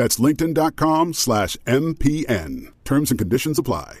That's linkedin.com slash MPN. Terms and conditions apply.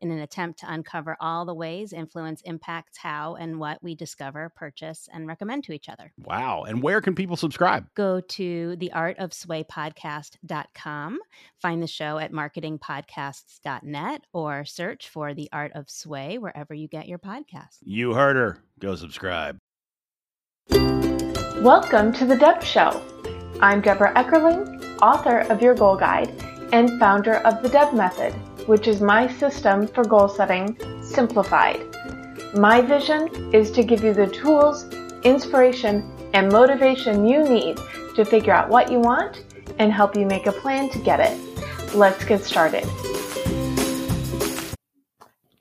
in an attempt to uncover all the ways influence impacts how and what we discover, purchase, and recommend to each other. Wow. And where can people subscribe? Go to theartofswaypodcast.com, find the show at marketingpodcasts.net, or search for The Art of Sway wherever you get your podcasts. You heard her. Go subscribe. Welcome to The Deb Show. I'm Debra Eckerling, author of Your Goal Guide and founder of the Deb Method, which is my system for goal setting simplified. My vision is to give you the tools, inspiration, and motivation you need to figure out what you want and help you make a plan to get it. Let's get started.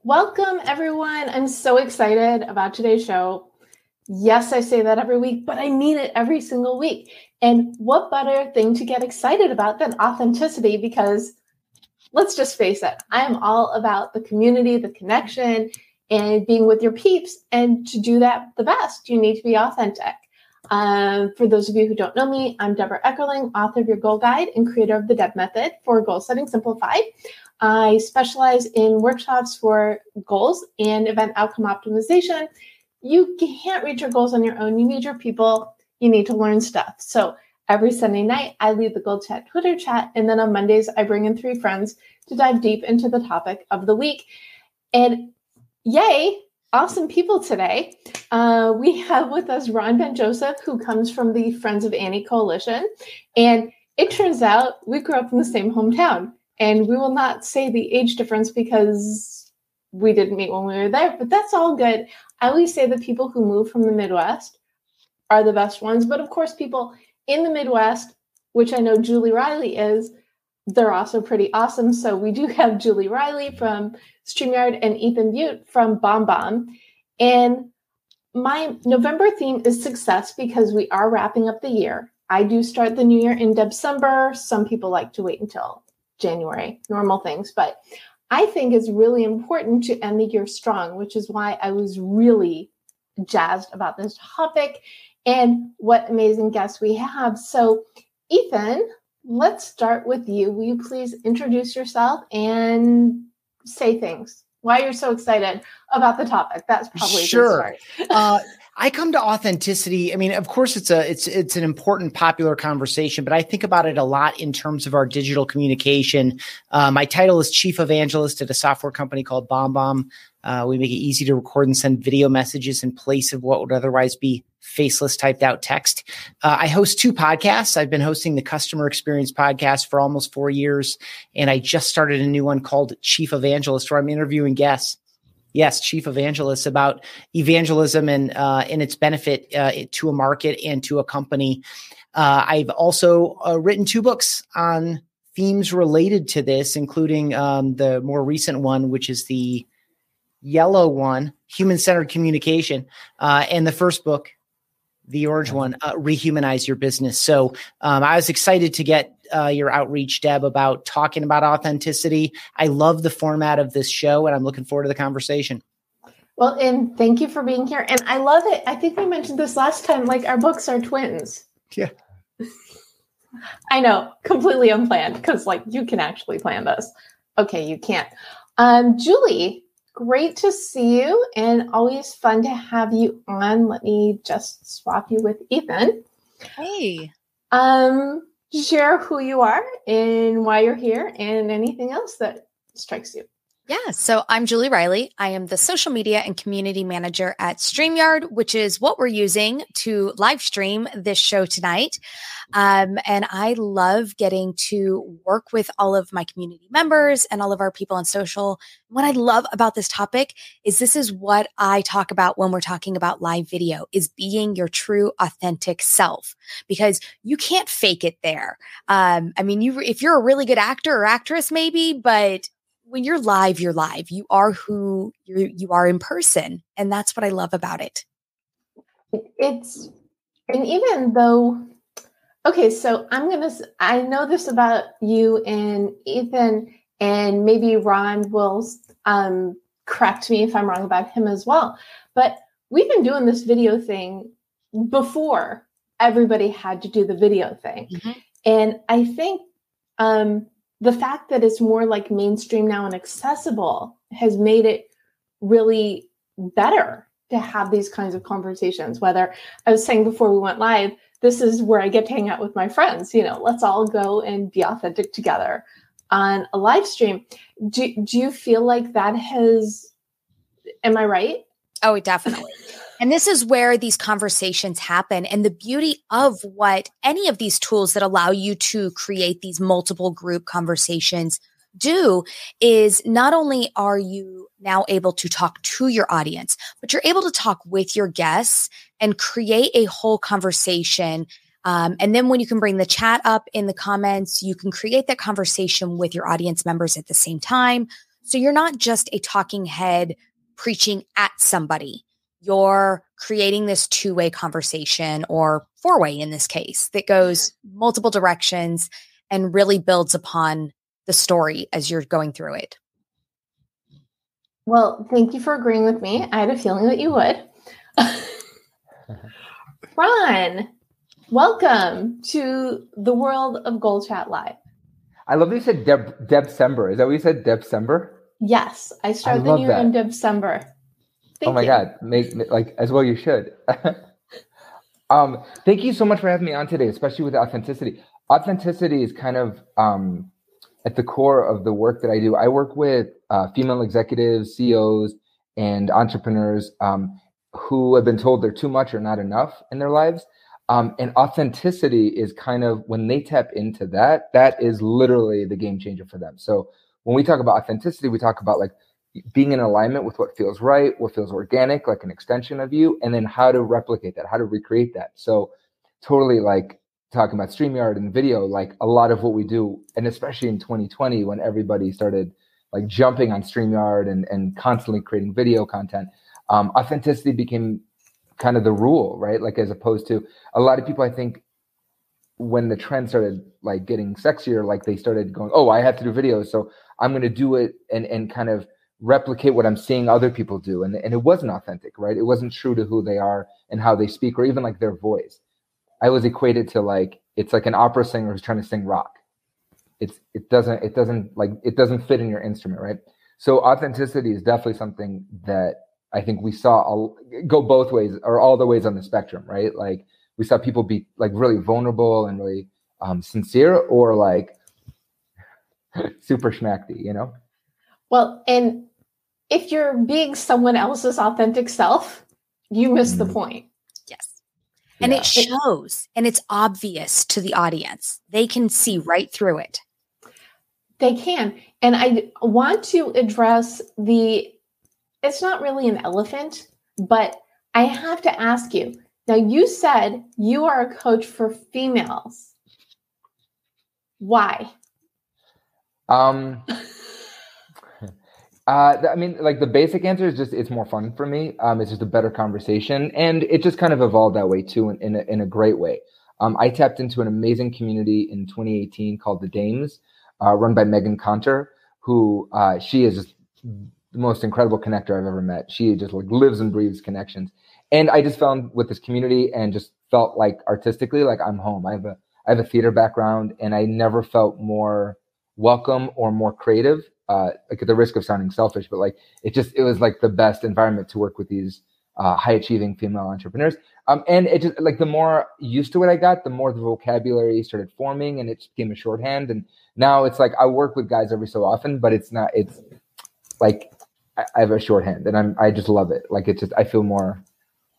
Welcome, everyone. I'm so excited about today's show. Yes, I say that every week, but I mean it every single week. And what better thing to get excited about than authenticity? Because let's just face it, I am all about the community, the connection, and being with your peeps. And to do that the best, you need to be authentic. Um, for those of you who don't know me, I'm Debra Eckerling, author of Your Goal Guide and creator of the Deb Method for Goal Setting Simplified. I specialize in workshops for goals and event outcome optimization. You can't reach your goals on your own. You need your people. You need to learn stuff. So every Sunday night, I lead the Goal Chat Twitter chat. And then on Mondays, I bring in three friends to dive deep into the topic of the week. And yay, awesome people today. Uh, we have with us Ron Ben Joseph, who comes from the Friends of Annie Coalition. And it turns out we grew up in the same hometown. And we will not say the age difference because we didn't meet when we were there, but that's all good. I always say the people who move from the Midwest are the best ones. But of course, people in the Midwest, which I know Julie Riley is, they're also pretty awesome. So we do have Julie Riley from StreamYard and Ethan Beute from BombBomb. And my November theme is success because we are wrapping up the year. I do start the new year in December. Some people like to wait until January, normal things. But I think it's really important to end the year strong, which is why I was really jazzed about this topic and what amazing guests we have. So, Ethan, let's start with you. Will you please introduce yourself and say things? Why you're so excited about the topic? That's probably sure. uh, I come to authenticity. I mean, of course, it's a it's it's an important popular conversation, but I think about it a lot in terms of our digital communication. Uh, my title is chief evangelist at a software company called BombBomb. Uh, we make it easy to record and send video messages in place of what would otherwise be faceless typed out text. Uh, I host two podcasts. I've been hosting the Customer Experience podcast for almost four years, and I just started a new one called Chief Evangelist, where I'm interviewing guests Yes, chief evangelist about evangelism and uh, and its benefit uh, to a market and to a company. Uh, I've also uh, written two books on themes related to this, including um, the more recent one, which is the yellow one, human centered communication, uh, and the first book, the orange one, uh, rehumanize your business. So um, I was excited to get uh, your outreach, Deb, about talking about authenticity. I love the format of this show, and I'm looking forward to the conversation. Well, and thank you for being here. And I love it. I think we mentioned this last time. Like our books are twins. Yeah. I know, completely unplanned because like you can actually plan this. Okay, you can't. Um, Julie, great to see you and always fun to have you on. Let me just swap you with Ethan. Hey. Um, share who you are and why you're here and anything else that strikes you. Yeah, so I'm Julie Riley. I am the social media and community manager at StreamYard, which is what we're using to live stream this show tonight. Um, and I love getting to work with all of my community members and all of our people on social. What I love about this topic is this is what I talk about when we're talking about live video is being your true authentic self because you can't fake it there. Um, I mean, you, if you're a really good actor or actress, maybe, but when you're live, you're live. You are who you you are in person, and that's what I love about it. It's and even though okay, so I'm gonna I know this about you and Ethan, and maybe Ron will um, correct me if I'm wrong about him as well. But we've been doing this video thing before everybody had to do the video thing, mm-hmm. and I think um, the fact that it's more like mainstream now and accessible has made it really better to have these kinds of conversations. Whether I was saying before we went live, this is where I get to hang out with my friends. You know, let's all go and be authentic together on a live stream. Do, do you feel like that has, am I right? Oh, definitely. And this is where these conversations happen. And the beauty of what any of these tools that allow you to create these multiple group conversations do is not only are you now able to talk to your audience, but you're able to talk with your guests and create a whole conversation. Um, and then when you can bring the chat up in the comments, you can create that conversation with your audience members at the same time. So you're not just a talking head preaching at somebody you're creating this two way conversation or four way in this case that goes multiple directions and really builds upon the story as you're going through it. Well, thank you for agreeing with me. I had a feeling that you would. Ron, welcome to the world of Goal Chat Live. I love that you said Deb December. Is that what you said? December? Yes, I started I the year that. in December. Thank oh my you. God, make, make like as well you should. um, thank you so much for having me on today, especially with authenticity. Authenticity is kind of um, at the core of the work that I do. I work with uh, female executives, CEOs, and entrepreneurs um, who have been told they're too much or not enough in their lives. Um, and authenticity is kind of when they tap into that, that is literally the game changer for them. So when we talk about authenticity, we talk about like being in alignment with what feels right, what feels organic, like an extension of you, and then how to replicate that, how to recreate that. So, totally like talking about StreamYard and video, like a lot of what we do, and especially in 2020 when everybody started like jumping on StreamYard and, and constantly creating video content, um, authenticity became kind of the rule, right? Like, as opposed to a lot of people, I think, when the trend started like getting sexier, like they started going, oh, I have to do videos. So I'm going to do it and, and kind of replicate what I'm seeing other people do. And, and it wasn't authentic, right? It wasn't true to who they are and how they speak or even like their voice. I was equated to like, it's like an opera singer who's trying to sing rock. It's, it doesn't, it doesn't like, it doesn't fit in your instrument, right? So authenticity is definitely something that I think we saw go both ways or all the ways on the spectrum, right? Like we saw people be like really vulnerable and really um, sincere or like super schmacky, you know? Well, and if you're being someone else's authentic self, you miss mm. the point. Yes. And yeah. it shows and it's obvious to the audience. They can see right through it. They can. And I want to address the, it's not really an elephant, but I have to ask you. Now, you said you are a coach for females. Why? Um, Uh, I mean, like the basic answer is just it's more fun for me. Um, it's just a better conversation, and it just kind of evolved that way too, in in a, in a great way. Um, I tapped into an amazing community in 2018 called the Dames, uh, run by Megan Conter, who uh, she is the most incredible connector I've ever met. She just like lives and breathes connections. And I just found with this community and just felt like artistically like I'm home. I have a I have a theater background and I never felt more welcome or more creative. Uh, like at the risk of sounding selfish, but like it just it was like the best environment to work with these uh, high achieving female entrepreneurs. Um, and it just like the more used to it I got, the more the vocabulary started forming and it became a shorthand. And now it's like I work with guys every so often, but it's not, it's like I, have a shorthand and I'm, I just love it. Like it's just, I feel more,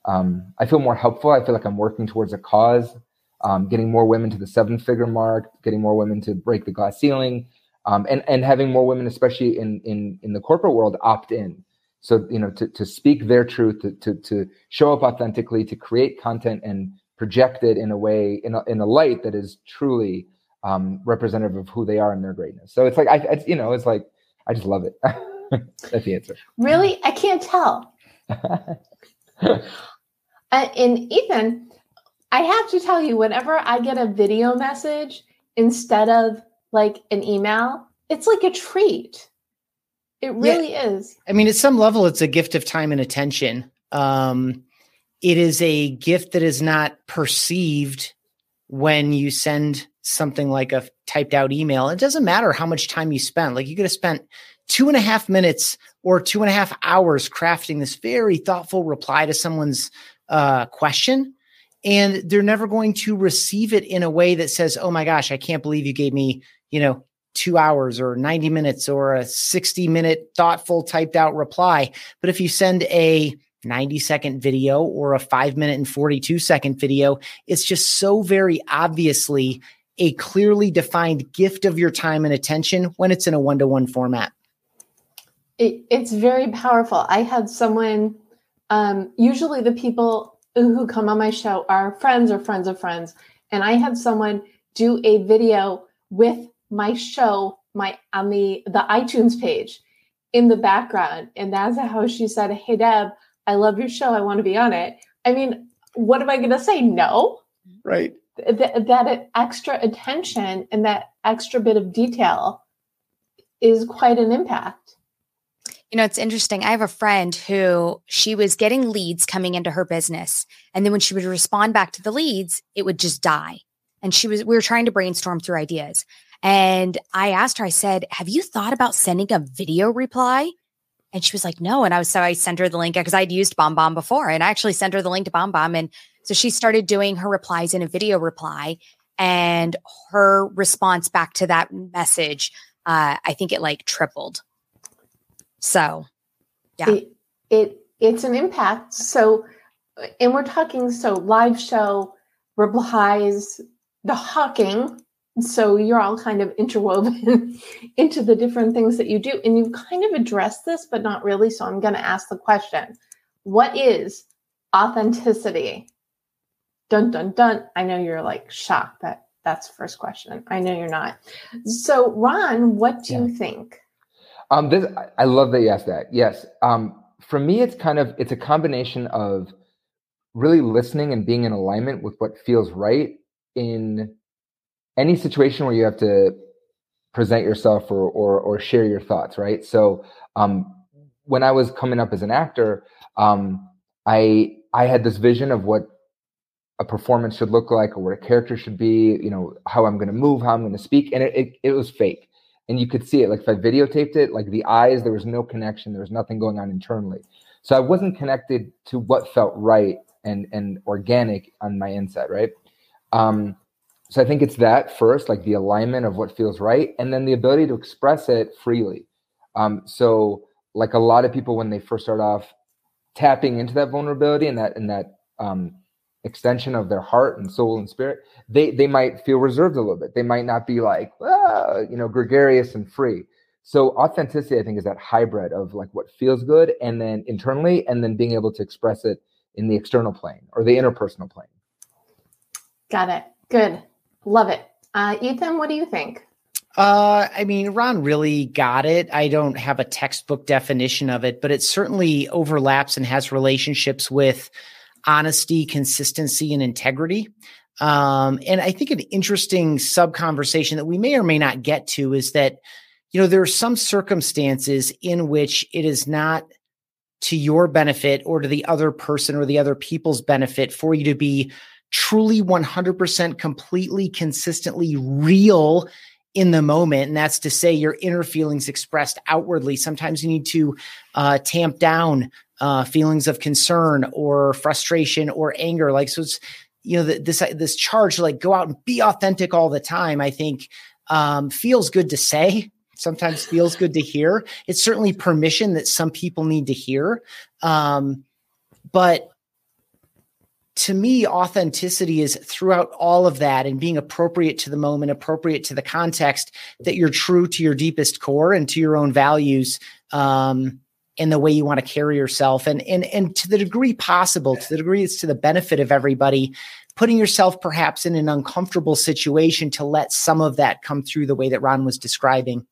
um, I feel more helpful. I feel like I'm working towards a cause, um, getting more women to the seven figure mark, getting more women to break the glass ceiling, um, and, and having more women, especially in, in, in the corporate world, opt in. So you know to, to speak their truth to, to, to show up authentically to create content and project it in a way in a, in a light that is truly um, representative of who they are and their greatness. So it's like i it's, you know it's like i just love it. That's the answer. Really? I can't tell. Uh, and ethan i have to tell you whenever i get a video message instead of like an email it's like a treat it really yeah. is. I mean, at some level, it's a gift of time and attention. Um, it is a gift that is not perceived when you send something like a typed out email. It doesn't matter how much time you spend. Like you could have spent two and a half minutes or two and a half hours crafting this very thoughtful reply to someone's uh, question. And they're never going to receive it in a way that says, Oh my gosh, I can't believe you gave me, you know, two hours or 90 minutes or a 60 minute thoughtful typed out reply. But if you send a 90 second video or a five minute and 42 second video, it's just so very obviously a clearly defined gift of your time and attention when it's in a one to one format. It, it's very powerful. I had someone, um, usually the people who come on my show are friends or friends of friends. And I had someone do a video with my show my on the the iTunes page in the background and that's how she said hey deb i love your show i want to be on it i mean what am i going to say no right Th- that extra attention and that extra bit of detail is quite an impact you know, it's interesting. I have a friend who she was getting leads coming into her business. And then when she would respond back to the leads, it would just die. And she was, we were trying to brainstorm through ideas. And I asked her, I said, Have you thought about sending a video reply? And she was like, No. And I was so I sent her the link because I'd used BombBomb before. And I actually sent her the link to BombBomb. And so she started doing her replies in a video reply. And her response back to that message, uh, I think it like tripled. So yeah. It, it it's an impact. So and we're talking so live show replies, the hawking, so you're all kind of interwoven into the different things that you do. And you've kind of addressed this, but not really. So I'm going to ask the question What is authenticity? Dun, dun, dun. I know you're like shocked that that's the first question. I know you're not. So, Ron, what do yeah. you think? Um, this I love that you asked that. Yes. Um, for me, it's kind of it's a combination of really listening and being in alignment with what feels right in any situation where you have to present yourself or or, or share your thoughts, right? So um, when I was coming up as an actor, um, I I had this vision of what a performance should look like or what a character should be, you know, how I'm going to move, how I'm going to speak, and it, it, it was fake. And you could see it. Like if I videotaped it, like the eyes, there was no connection. There was nothing going on internally. So I wasn't connected to what felt right and and organic on my inside, right? Um, so I think it's that first, like the alignment of what feels right, and then the ability to express it freely. Um, so like a lot of people when they first start off tapping into that vulnerability and that and that um, extension of their heart and soul and spirit, they they might feel reserved a little bit. They might not be like ah, you know gregarious and free. So authenticity, I think, is that hybrid of like what feels good and then internally, and then being able to express it in the external plane or the interpersonal plane. Got it. Good. Love it. Uh, Ethan, what do you think? Uh, I mean, Ron really got it. I don't have a textbook definition of it, but it certainly overlaps and has relationships with honesty, consistency, and integrity. Um, and I think an interesting sub conversation that we may or may not get to is that, you know, there are some circumstances in which it is not to your benefit or to the other person or the other people's benefit for you to be truly 100% completely consistently real in the moment. And that's to say your inner feelings expressed outwardly. Sometimes you need to uh, tamp down uh, feelings of concern or frustration or anger. Like so it's you know the, this this charge to like go out and be authentic all the time i think um, feels good to say sometimes feels good to hear. It's certainly permission that some people need to hear. Um, but to me, authenticity is throughout all of that and being appropriate to the moment, appropriate to the context, that you're true to your deepest core and to your own values um, and the way you want to carry yourself. And, and, and to the degree possible, to the degree it's to the benefit of everybody, putting yourself perhaps in an uncomfortable situation to let some of that come through the way that Ron was describing.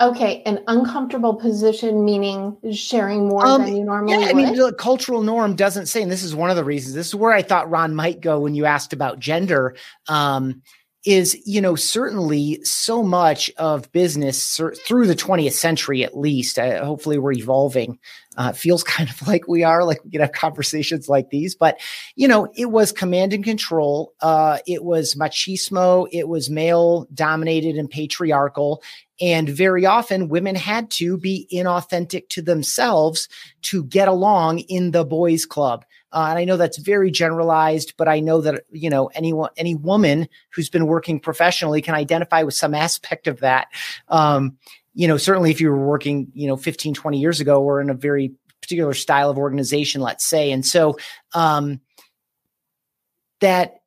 Okay, an uncomfortable position meaning sharing more um, than you normally yeah, I mean, the cultural norm doesn't say, and this is one of the reasons. This is where I thought Ron might go when you asked about gender. Um, is you know certainly so much of business through the 20th century at least uh, hopefully we're evolving uh, feels kind of like we are like we can have conversations like these but you know it was command and control uh, it was machismo it was male dominated and patriarchal and very often women had to be inauthentic to themselves to get along in the boys club. Uh, and I know that's very generalized, but I know that, you know, anyone, any woman who's been working professionally can identify with some aspect of that. Um, you know, certainly if you were working, you know, 15, 20 years ago, or in a very particular style of organization, let's say. And so, um, that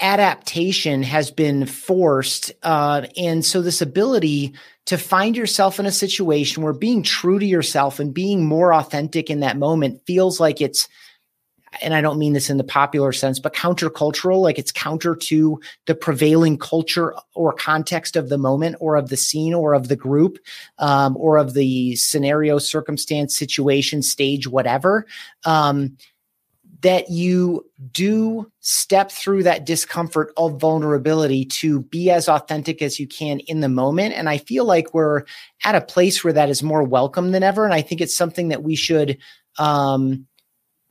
adaptation has been forced. Uh, and so, this ability to find yourself in a situation where being true to yourself and being more authentic in that moment feels like it's, and I don't mean this in the popular sense, but countercultural, like it's counter to the prevailing culture or context of the moment or of the scene or of the group um, or of the scenario, circumstance, situation, stage, whatever. Um, that you do step through that discomfort of vulnerability to be as authentic as you can in the moment. And I feel like we're at a place where that is more welcome than ever. And I think it's something that we should um,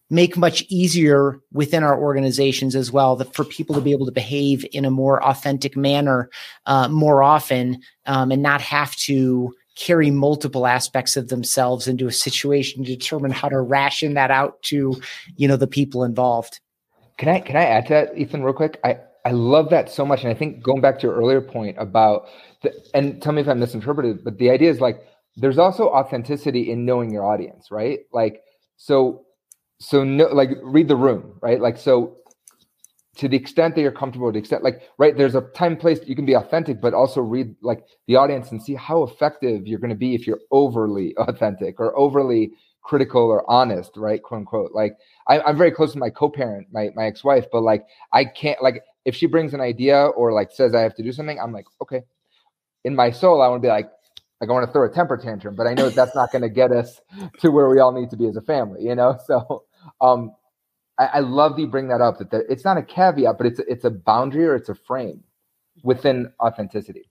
make much easier within our organizations as well that for people to be able to behave in a more authentic manner uh, more often um, and not have to carry multiple aspects of themselves into a situation to determine how to ration that out to you know the people involved. Can i can i add to that ethan real quick? I i love that so much and i think going back to your earlier point about the, and tell me if i misinterpreted but the idea is like there's also authenticity in knowing your audience right? Like so so no like read the room right like so to the extent that you're comfortable, to the extent like right, there's a time place you can be authentic, but also read like the audience and see how effective you're going to be if you're overly authentic or overly critical or honest, right? Quote unquote. Like I, I'm very close to my co-parent, my my ex-wife, but like I can't like if she brings an idea or like says I have to do something, I'm like, okay. In my soul, I want to be like, like I want to throw a temper tantrum, but I know that's not going to get us to where we all need to be as a family, you know. So, um, I, I love that you bring that up. That the, it's not a caveat, but it's a, it's a boundary or it's a frame within authenticity.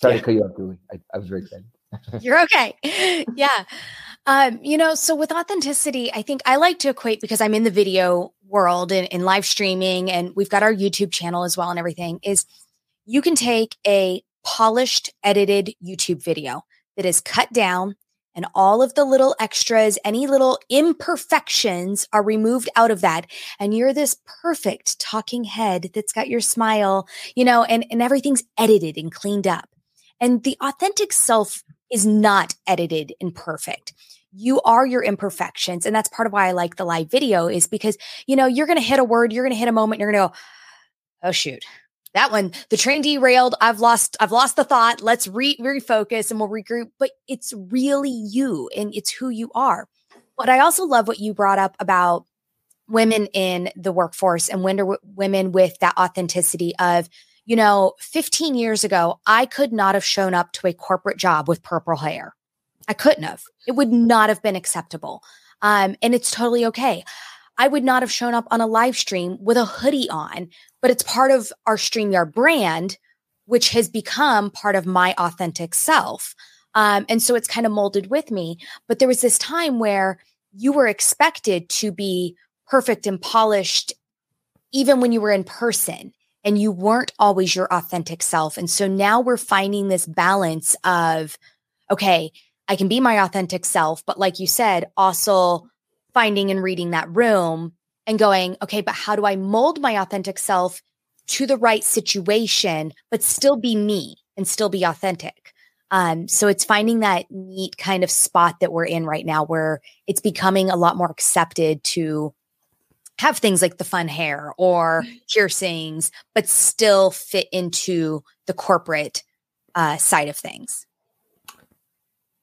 Sorry yeah. to cut you off, Julie. I, I was very excited. You're okay. Yeah. Um, you know, so with authenticity, I think I like to equate because I'm in the video world and in live streaming and we've got our YouTube channel as well and everything is you can take a polished, edited YouTube video that is cut down, and all of the little extras, any little imperfections are removed out of that. And you're this perfect talking head that's got your smile, you know, and, and everything's edited and cleaned up. And the authentic self is not edited and perfect. You are your imperfections. And that's part of why I like the live video is because, you know, you're going to hit a word, you're going to hit a moment, you're going to go, oh, shoot, that one the train derailed. I've lost i've lost the thought. Let's re- refocus and we'll regroup. But it's really you and it's who you are. But i also love what you brought up about women in the workforce and women with that authenticity of you know 15 years ago i could not have shown up to a corporate job with purple hair. I couldn't have. It would not have been acceptable. Um, and it's totally okay I would not have shown up on a live stream with a hoodie on, but it's part of our StreamYard brand which has become part of my authentic self. Um, and so it's kind of molded with me. But there was this time where you were expected to be perfect and polished, even when you were in person, and you weren't always your authentic self. And so now we're finding this balance of, okay, I can be my authentic self, but like you said, also finding and reading that room and going, okay, but how do I mold my authentic self to the right situation, but still be me and still be authentic? Um, so it's finding that neat kind of spot that we're in right now where it's becoming a lot more accepted to have things like the fun hair or piercings, but still fit into the corporate uh, side of things.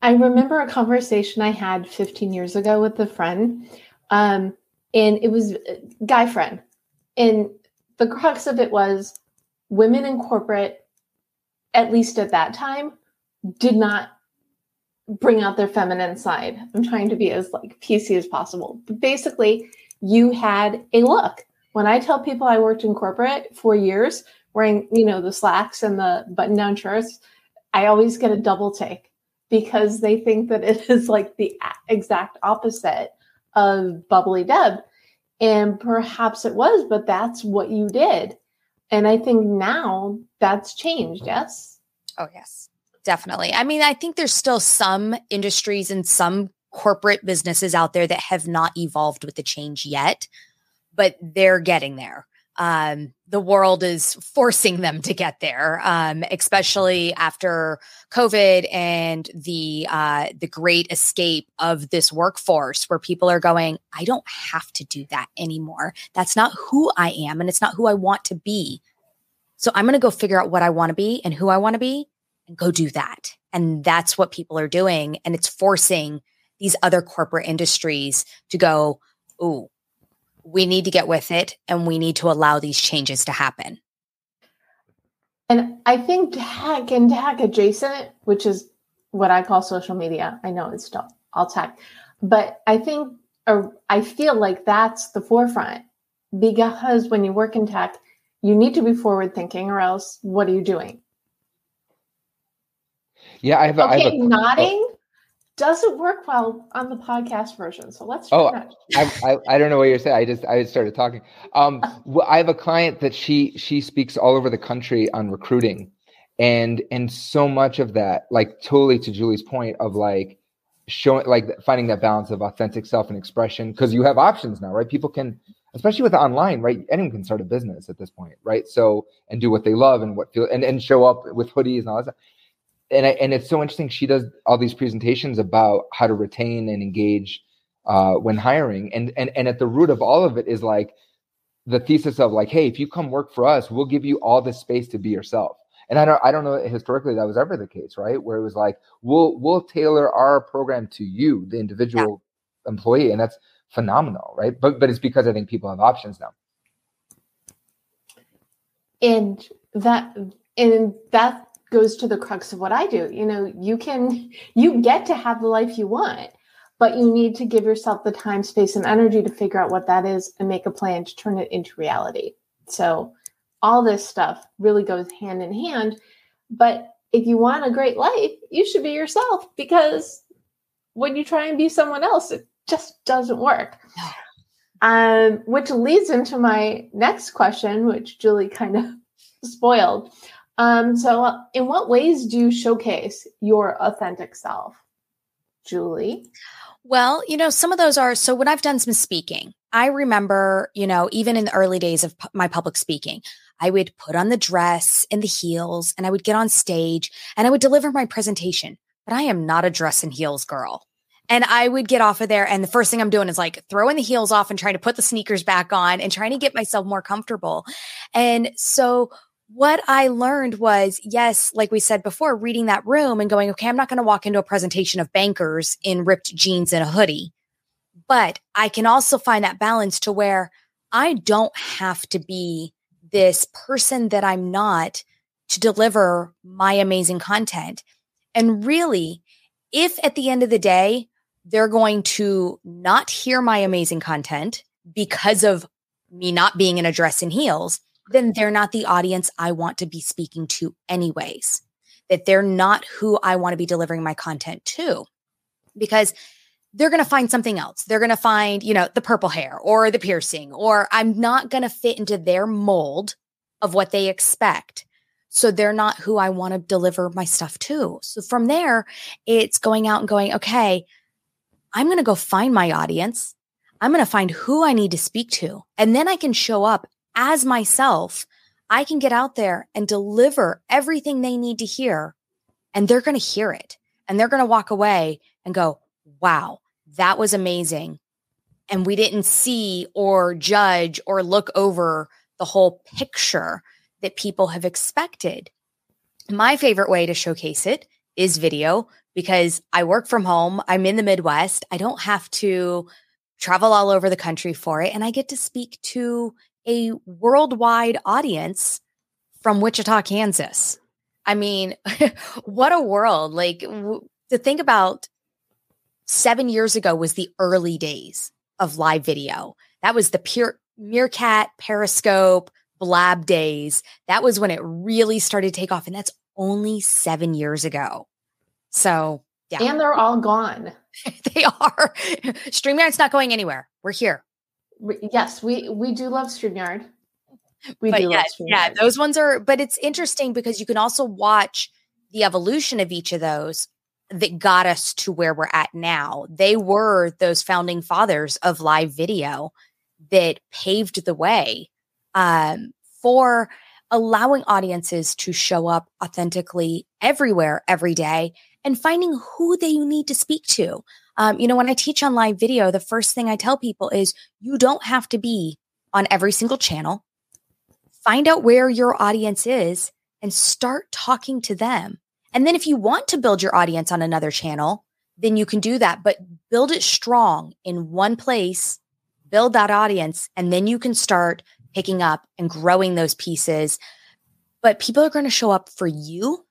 I remember a conversation I had 15 years ago with a friend, um, and it was a guy friend. And the crux of it was women in corporate, at least at that time, did not bring out their feminine side. I'm trying to be as like PC as possible. But basically, you had a look. When I tell people I worked in corporate for years, wearing, you know, the slacks and the button-down shirts, I always get a double take because they think that it is like the exact opposite of bubbly Deb. And perhaps it was, but that's what you did. And I think now that's changed. Yes. Oh, yes, definitely. I mean, I think there's still some industries and some corporate businesses out there that have not evolved with the change yet, but they're getting there um, the world is forcing them to get there, um, especially after COVID and the uh, the great escape of this workforce, where people are going, I don't have to do that anymore. That's not who I am, and it's not who I want to be. So I'm going to go figure out what I want to be and who I want to be, and go do that. And that's what people are doing, and it's forcing these other corporate industries to go, "Ooh, we need to get with it and we need to allow these changes to happen. And I think tech and tech adjacent, which is what I call social media, I know it's still all tech, but I think or I feel like that's the forefront because when you work in tech, you need to be forward thinking, or else what are you doing? Yeah, I have. Okay, I have a, nodding doesn't work well on the podcast version. So let's. oh, I, I, I don't know what you're saying. I just I started talking. Um, I have a client that she she speaks all over the country on recruiting, and and so much of that, like totally to Julie's point of like showing like finding that balance of authentic self and expression because you have options now, right? People can, especially with online, right? Anyone can start a business at this point, right? So and do what they love and what feel and and show up with hoodies and all that. Stuff and I, and it's so interesting. She does all these presentations about how to retain and engage uh, when hiring, and and and at the root of all of it is like the thesis of like, hey, if you come work for us, we'll give you all this space to be yourself. And I don't I don't know historically that was ever the case, right? Where it was like, we'll we'll tailor our program to you, the individual yeah. employee, and that's phenomenal, right? But but it's because I think people have options now. And that and that goes to the crux of what I do. You know, you can, you get to have the life you want, but you need to give yourself the time, space, and energy to figure out what that is and make a plan to turn it into reality. So, all this stuff really goes hand in hand. But if you want a great life, you should be yourself because when you try and be someone else, it just doesn't work. Um, which leads into my next question, which Julie kind of spoiled. Um, so, uh, in what ways do you showcase your authentic self, Julie? Well, you know, some of those are so when I've done some speaking, I remember, you know, even in the early days of my public speaking, I would put on the dress and the heels and I would get on stage and I would deliver my presentation. But I am not a dress and heels girl. And I would get off of there. And the first thing I'm doing is like throwing the heels off and trying to put the sneakers back on and trying to get myself more comfortable. And so what I learned was, yes, like we said before, reading that room and going, okay, I'm not going to walk into a presentation of bankers in ripped jeans and a hoodie. But I can also find that balance to where I don't have to be this person that I'm not to deliver my amazing content. And really, if at the end of the day, they're going to not hear my amazing content because of me not being in a dress and heels, then they're not the audience I want to be speaking to, anyways. That they're not who I want to be delivering my content to. Because they're going to find something else. They're going to find, you know, the purple hair or the piercing, or I'm not going to fit into their mold of what they expect. So they're not who I want to deliver my stuff to. So from there, it's going out and going, okay, I'm going to go find my audience. I'm going to find who I need to speak to. And then I can show up as myself. I can get out there and deliver everything they need to hear. And they're going to hear it. And they're going to walk away and go, wow, that was amazing. And we didn't see or judge or look over the whole picture that people have expected. My favorite way to showcase it is video because I work from home. I'm in the Midwest. I don't have to travel all over the country for it. And I get to speak to a worldwide audience from Wichita, Kansas. I mean, what a world. Like w- to think about seven years ago was the early days of live video. That was the pure Meerkat, Periscope, Blab days. That was when it really started to take off. And that's only seven years ago. So, yeah. And they're all gone. they are. StreamYard's not going anywhere. We're here. Yes, we we do love StreamYard. We but do yeah, love StreamYard. Yeah, those ones are, but it's interesting because you can also watch the evolution of each of those that got us to where we're at now. They were those founding fathers of live video that paved the way um, for allowing audiences to show up authentically everywhere, every day, and finding who they need to speak to. Um, you know, when I teach on live video, the first thing I tell people is you don't have to be on every single channel. Find out where your audience is and start talking to them. And then if you want to build your audience on another channel, then you can do that, but build it strong in one place, build that audience, and then you can start picking up and growing those pieces. But people are going to show up for you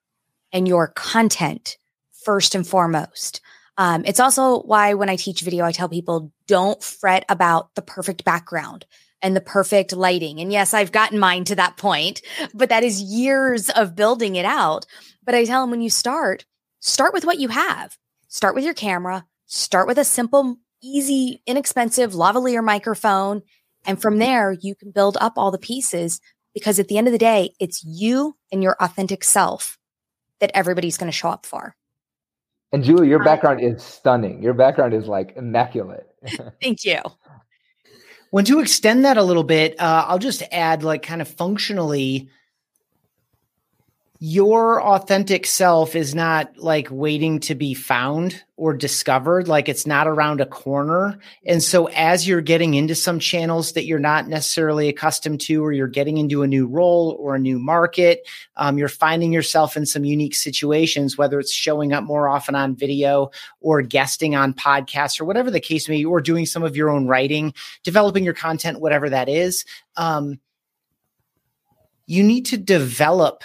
and your content first and foremost. Um, it's also why when I teach video, I tell people don't fret about the perfect background and the perfect lighting. And yes, I've gotten mine to that point, but that is years of building it out. But I tell them when you start, start with what you have. Start with your camera, start with a simple, easy, inexpensive lavalier microphone. And from there, you can build up all the pieces because at the end of the day, it's you and your authentic self that everybody's going to show up for. And Julie, your background is stunning. Your background is like immaculate. Thank you. When to extend that a little bit, uh, I'll just add, like, kind of functionally, your authentic self is not like waiting to be found or discovered like it's not around a corner. And so as you're getting into some channels that you're not necessarily accustomed to or you're getting into a new role or a new market um, you're finding yourself in some unique situations whether it's showing up more often on video or guesting on podcasts or whatever the case may be or doing some of your own writing developing your content whatever that is um, you need to develop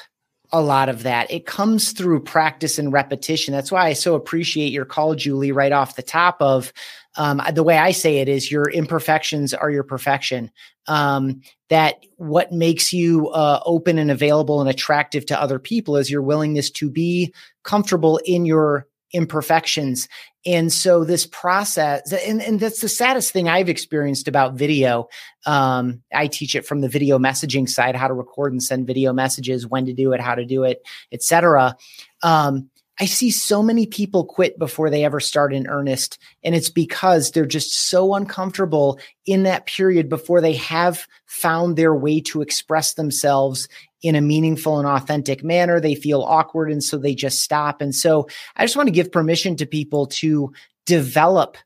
a lot of that. It comes through practice and repetition. That's why I so appreciate your call, Julie, right off the top of um, the way I say it is your imperfections are your perfection. Um, that what makes you uh, open and available and attractive to other people is your willingness to be comfortable in your imperfections. And so this process, and, and that's the saddest thing I've experienced about video. Um, I teach it from the video messaging side, how to record and send video messages, when to do it, how to do it, etc. Um, I see so many people quit before they ever start in earnest. And it's because they're just so uncomfortable in that period before they have found their way to express themselves in a meaningful and authentic manner. They feel awkward. And so they just stop. And so I just want to give permission to people to develop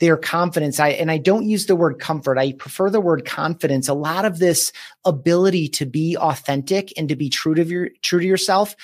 their confidence. I and I don't use the word comfort. I prefer the word confidence. A lot of this ability to be authentic and to be true to your true to yourself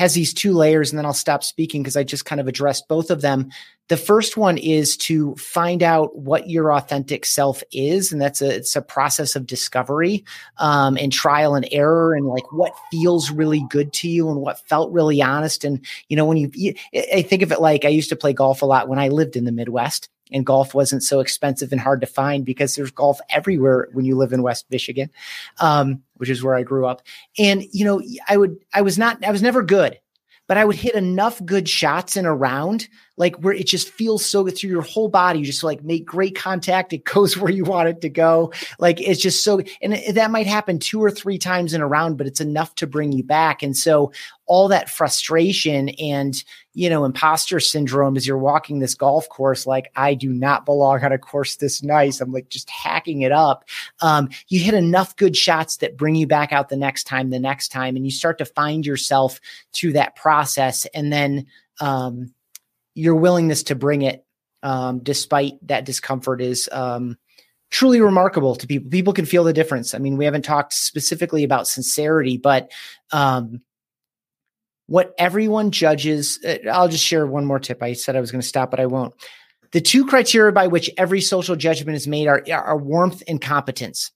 has these two layers and then I'll stop speaking because I just kind of addressed both of them. The first one is to find out what your authentic self is, and that's a it's a process of discovery um, and trial and error, and like what feels really good to you and what felt really honest. And you know, when you, I think of it like I used to play golf a lot when I lived in the Midwest, and golf wasn't so expensive and hard to find because there's golf everywhere when you live in West Michigan, um, which is where I grew up. And you know, I would I was not I was never good, but I would hit enough good shots in a round like where it just feels so good through your whole body. You just like make great contact. It goes where you want it to go. Like it's just so, and that might happen two or three times in a round, but it's enough to bring you back. And so all that frustration and, you know, imposter syndrome as you're walking this golf course, like I do not belong on a course this nice. I'm like just hacking it up. Um, you hit enough good shots that bring you back out the next time, the next time, and you start to find yourself through that process. And then, um, your willingness to bring it um, despite that discomfort is um, truly remarkable to people. People can feel the difference. I mean, we haven't talked specifically about sincerity, but um, what everyone judges, uh, I'll just share one more tip. I said I was going to stop, but I won't. The two criteria by which every social judgment is made are, are warmth and competence.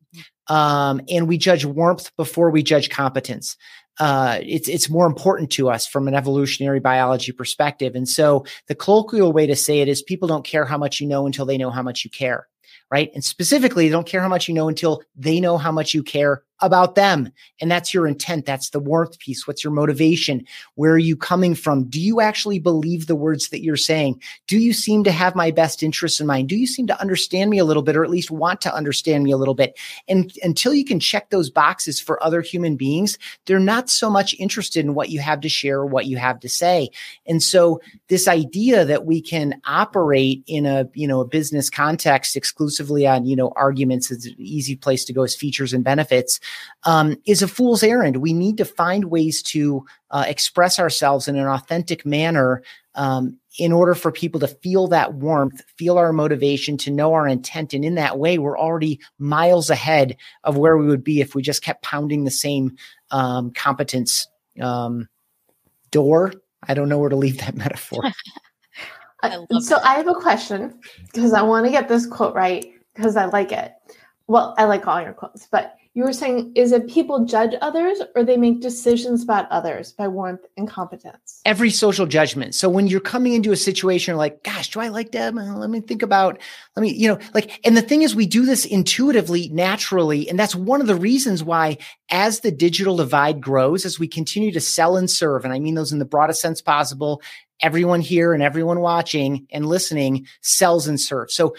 Um, and we judge warmth before we judge competence uh, it's it's more important to us from an evolutionary biology perspective. And so the colloquial way to say it is people don't care how much you know until they know how much you care right? And specifically, they don't care how much you know until they know how much you care about them. And that's your intent. That's the warmth piece. What's your motivation? Where are you coming from? Do you actually believe the words that you're saying? Do you seem to have my best interests in mind? Do you seem to understand me a little bit or at least want to understand me a little bit? And until you can check those boxes for other human beings, they're not so much interested in what you have to share or what you have to say. And so this idea that we can operate in a, you know, a business context exclusively on, you know, arguments is an easy place to go as features and benefits um, is a fool's errand. We need to find ways to uh, express ourselves in an authentic manner um, in order for people to feel that warmth, feel our motivation, to know our intent. And in that way, we're already miles ahead of where we would be if we just kept pounding the same um, competence um, door. I don't know where to leave that metaphor. I so that. I have a question because I want to get this quote right because I like it. Well, I like all your quotes, but you were saying is it people judge others or they make decisions about others by warmth and competence? Every social judgment. So when you're coming into a situation you're like gosh do i like them? Uh, let me think about let me you know like and the thing is we do this intuitively naturally and that's one of the reasons why as the digital divide grows as we continue to sell and serve and i mean those in the broadest sense possible everyone here and everyone watching and listening sells and serves. So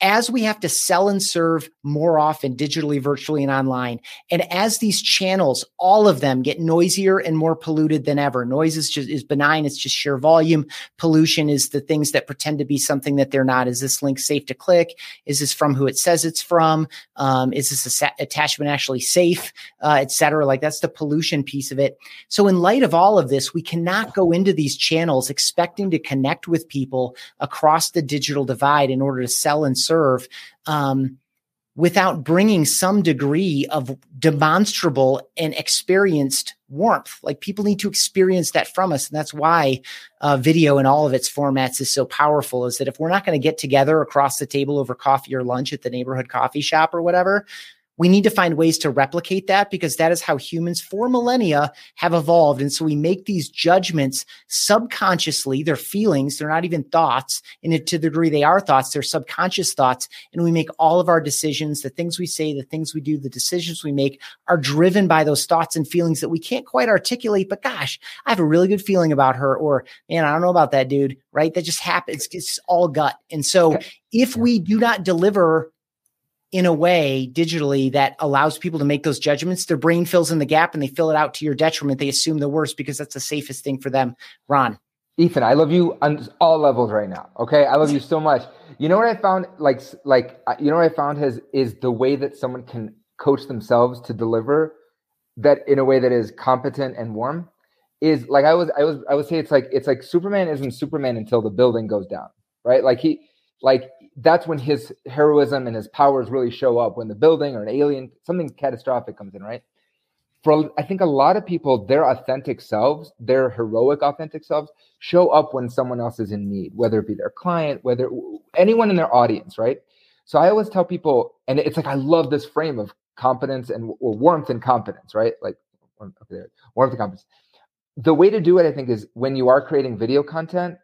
as we have to sell and serve more often digitally, virtually, and online, and as these channels, all of them get noisier and more polluted than ever. Noise is just is benign; it's just sheer volume. Pollution is the things that pretend to be something that they're not. Is this link safe to click? Is this from who it says it's from? Um, is this attachment actually safe, uh, et cetera? Like that's the pollution piece of it. So, in light of all of this, we cannot go into these channels expecting to connect with people across the digital divide in order to sell and serve serve um, without bringing some degree of demonstrable and experienced warmth. Like people need to experience that from us. And that's why uh, video in all of its formats is so powerful is that if we're not going to get together across the table over coffee or lunch at the neighborhood coffee shop or whatever, we need to find ways to replicate that because that is how humans for millennia have evolved. And so we make these judgments subconsciously. They're feelings. They're not even thoughts. And to the degree they are thoughts, they're subconscious thoughts. And we make all of our decisions, the things we say, the things we do, the decisions we make are driven by those thoughts and feelings that we can't quite articulate. But gosh, I have a really good feeling about her or man, I don't know about that dude, right? That just happens. It's all gut. And so if we do not deliver in a way digitally that allows people to make those judgments. Their brain fills in the gap and they fill it out to your detriment. They assume the worst because that's the safest thing for them. Ron. Ethan, I love you on all levels right now. Okay, I love you so much. You know what I found, like, like uh, you know what I found has is the way that someone can coach themselves to deliver that in a way that is competent and warm is like I was I was I would say it's like it's like Superman isn't Superman until the building goes down, right? Like he like that's when his heroism and his powers really show up when the building or an alien something catastrophic comes in right? For i think a lot of people their authentic selves their heroic authentic selves show up when someone else is in need whether it be their client whether anyone in their audience right? So i always tell people and it's like i love this frame of competence and warmth and competence right? Like okay, warmth and competence. The way to do it i think is when you are creating video content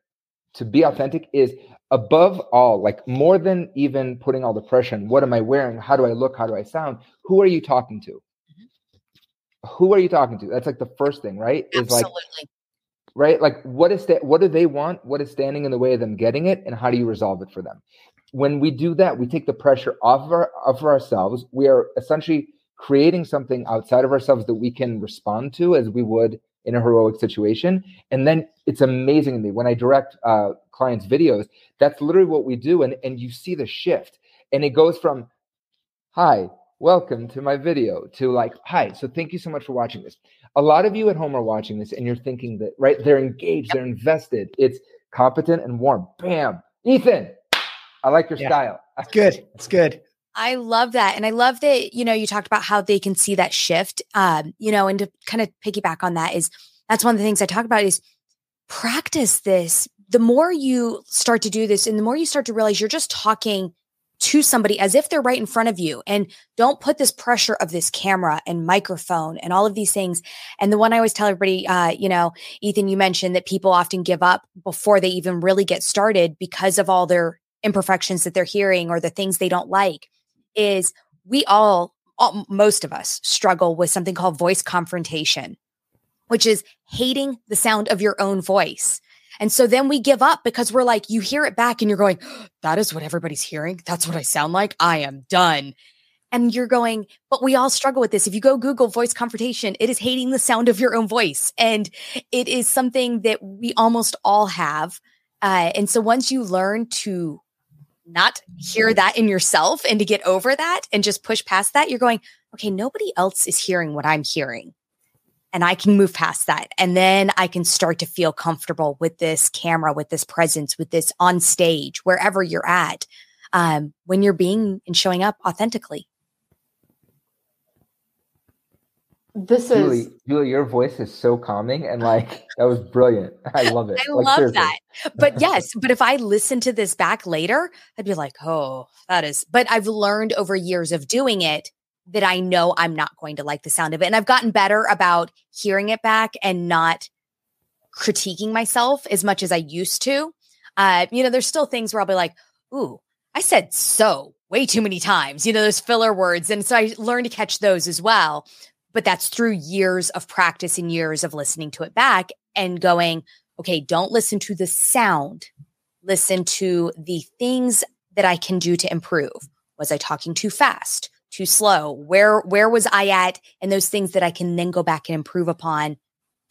to be authentic is above all, like more than even putting all the pressure on what am I wearing? How do I look? How do I sound? Who are you talking to? Mm-hmm. Who are you talking to? That's like the first thing, right? Absolutely. Is like right? Like what is that? What do they want? What is standing in the way of them getting it? And how do you resolve it for them? When we do that, we take the pressure off of, our, of ourselves. We are essentially creating something outside of ourselves that we can respond to as we would in a heroic situation. And then it's amazing to me when I direct uh, clients' videos, that's literally what we do. And, and you see the shift. And it goes from, hi, welcome to my video, to like, hi, so thank you so much for watching this. A lot of you at home are watching this and you're thinking that, right? They're engaged, they're invested. It's competent and warm. Bam. Ethan, I like your yeah. style. It's good. It's good. I love that. And I love that, you know, you talked about how they can see that shift. Um, you know, and to kind of piggyback on that is that's one of the things I talk about is practice this. The more you start to do this and the more you start to realize you're just talking to somebody as if they're right in front of you and don't put this pressure of this camera and microphone and all of these things and the one i always tell everybody uh, you know ethan you mentioned that people often give up before they even really get started because of all their imperfections that they're hearing or the things they don't like is we all, all most of us struggle with something called voice confrontation, which is hating the sound of your own voice. And so then we give up because we're like, you hear it back and you're going, that is what everybody's hearing. That's what I sound like. I am done. And you're going, but we all struggle with this. If you go Google voice confrontation, it is hating the sound of your own voice. And it is something that we almost all have. Uh, and so once you learn to not hear that in yourself and to get over that and just push past that, you're going, okay, nobody else is hearing what I'm hearing. And I can move past that. And then I can start to feel comfortable with this camera, with this presence, with this on stage, wherever you're at, um, when you're being and showing up authentically. This Julie, is Julie, your voice is so calming and like that was brilliant. I love it. I like, love seriously. that. But yes, but if I listen to this back later, I'd be like, oh, that is. But I've learned over years of doing it that I know I'm not going to like the sound of it. And I've gotten better about hearing it back and not critiquing myself as much as I used to. Uh, you know, there's still things where I'll be like, ooh, I said so way too many times, you know, those filler words. And so I learned to catch those as well but that's through years of practice and years of listening to it back and going, okay, don't listen to the sound. Listen to the things that I can do to improve. Was I talking too fast, too slow? Where where was I at? And those things that I can then go back and improve upon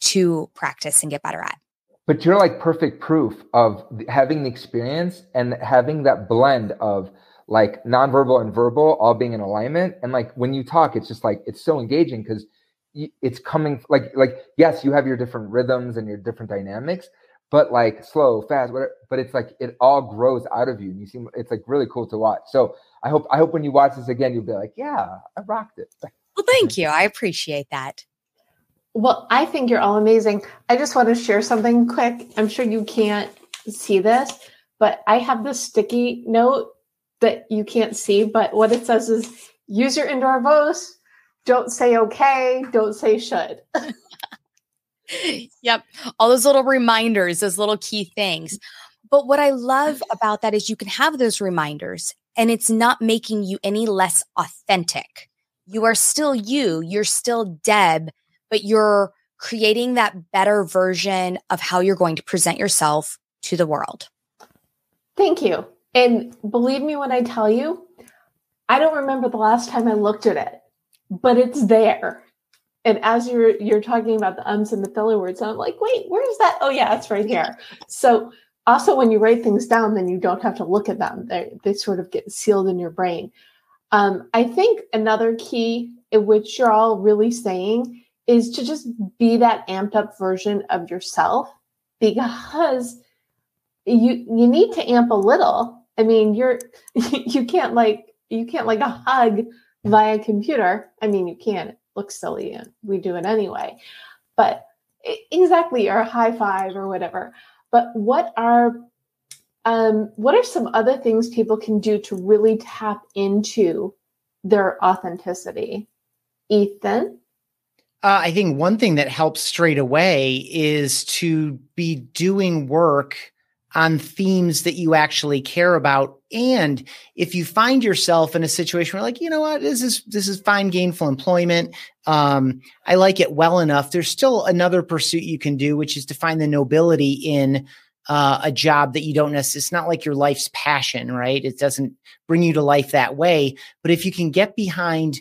to practice and get better at. But you're like perfect proof of having the experience and having that blend of like nonverbal and verbal all being in alignment. And like when you talk, it's just like it's so engaging because it's coming like like yes, you have your different rhythms and your different dynamics, but like slow, fast, whatever. But it's like it all grows out of you, and you seem it's like really cool to watch. So I hope I hope when you watch this again, you'll be like, yeah, I rocked it. Well, thank you. I appreciate that. Well, I think you're all amazing. I just want to share something quick. I'm sure you can't see this, but I have this sticky note that you can't see, but what it says is use your indoor voice. Don't say okay. Don't say should. yep. All those little reminders, those little key things. But what I love about that is you can have those reminders and it's not making you any less authentic. You are still you, you're still Deb, but you're creating that better version of how you're going to present yourself to the world. Thank you. And believe me when I tell you, I don't remember the last time I looked at it, but it's there. And as you're you're talking about the ums and the filler words, I'm like, wait, where is that? Oh yeah, it's right here. So also when you write things down, then you don't have to look at them. They they sort of get sealed in your brain. Um, I think another key in which you're all really saying is to just be that amped up version of yourself because you you need to amp a little I mean, you're you can't like you can't like a hug via computer. I mean, you can. It looks silly, and we do it anyway. But exactly, or a high five or whatever. But what are um, what are some other things people can do to really tap into their authenticity? Ethan. Uh, I think one thing that helps straight away is to be doing work on themes that you actually care about. And if you find yourself in a situation where like, you know what, this is this is fine gainful employment. Um, I like it well enough. There's still another pursuit you can do, which is to find the nobility in uh, a job that you don't necessarily, it's not like your life's passion, right? It doesn't bring you to life that way. But if you can get behind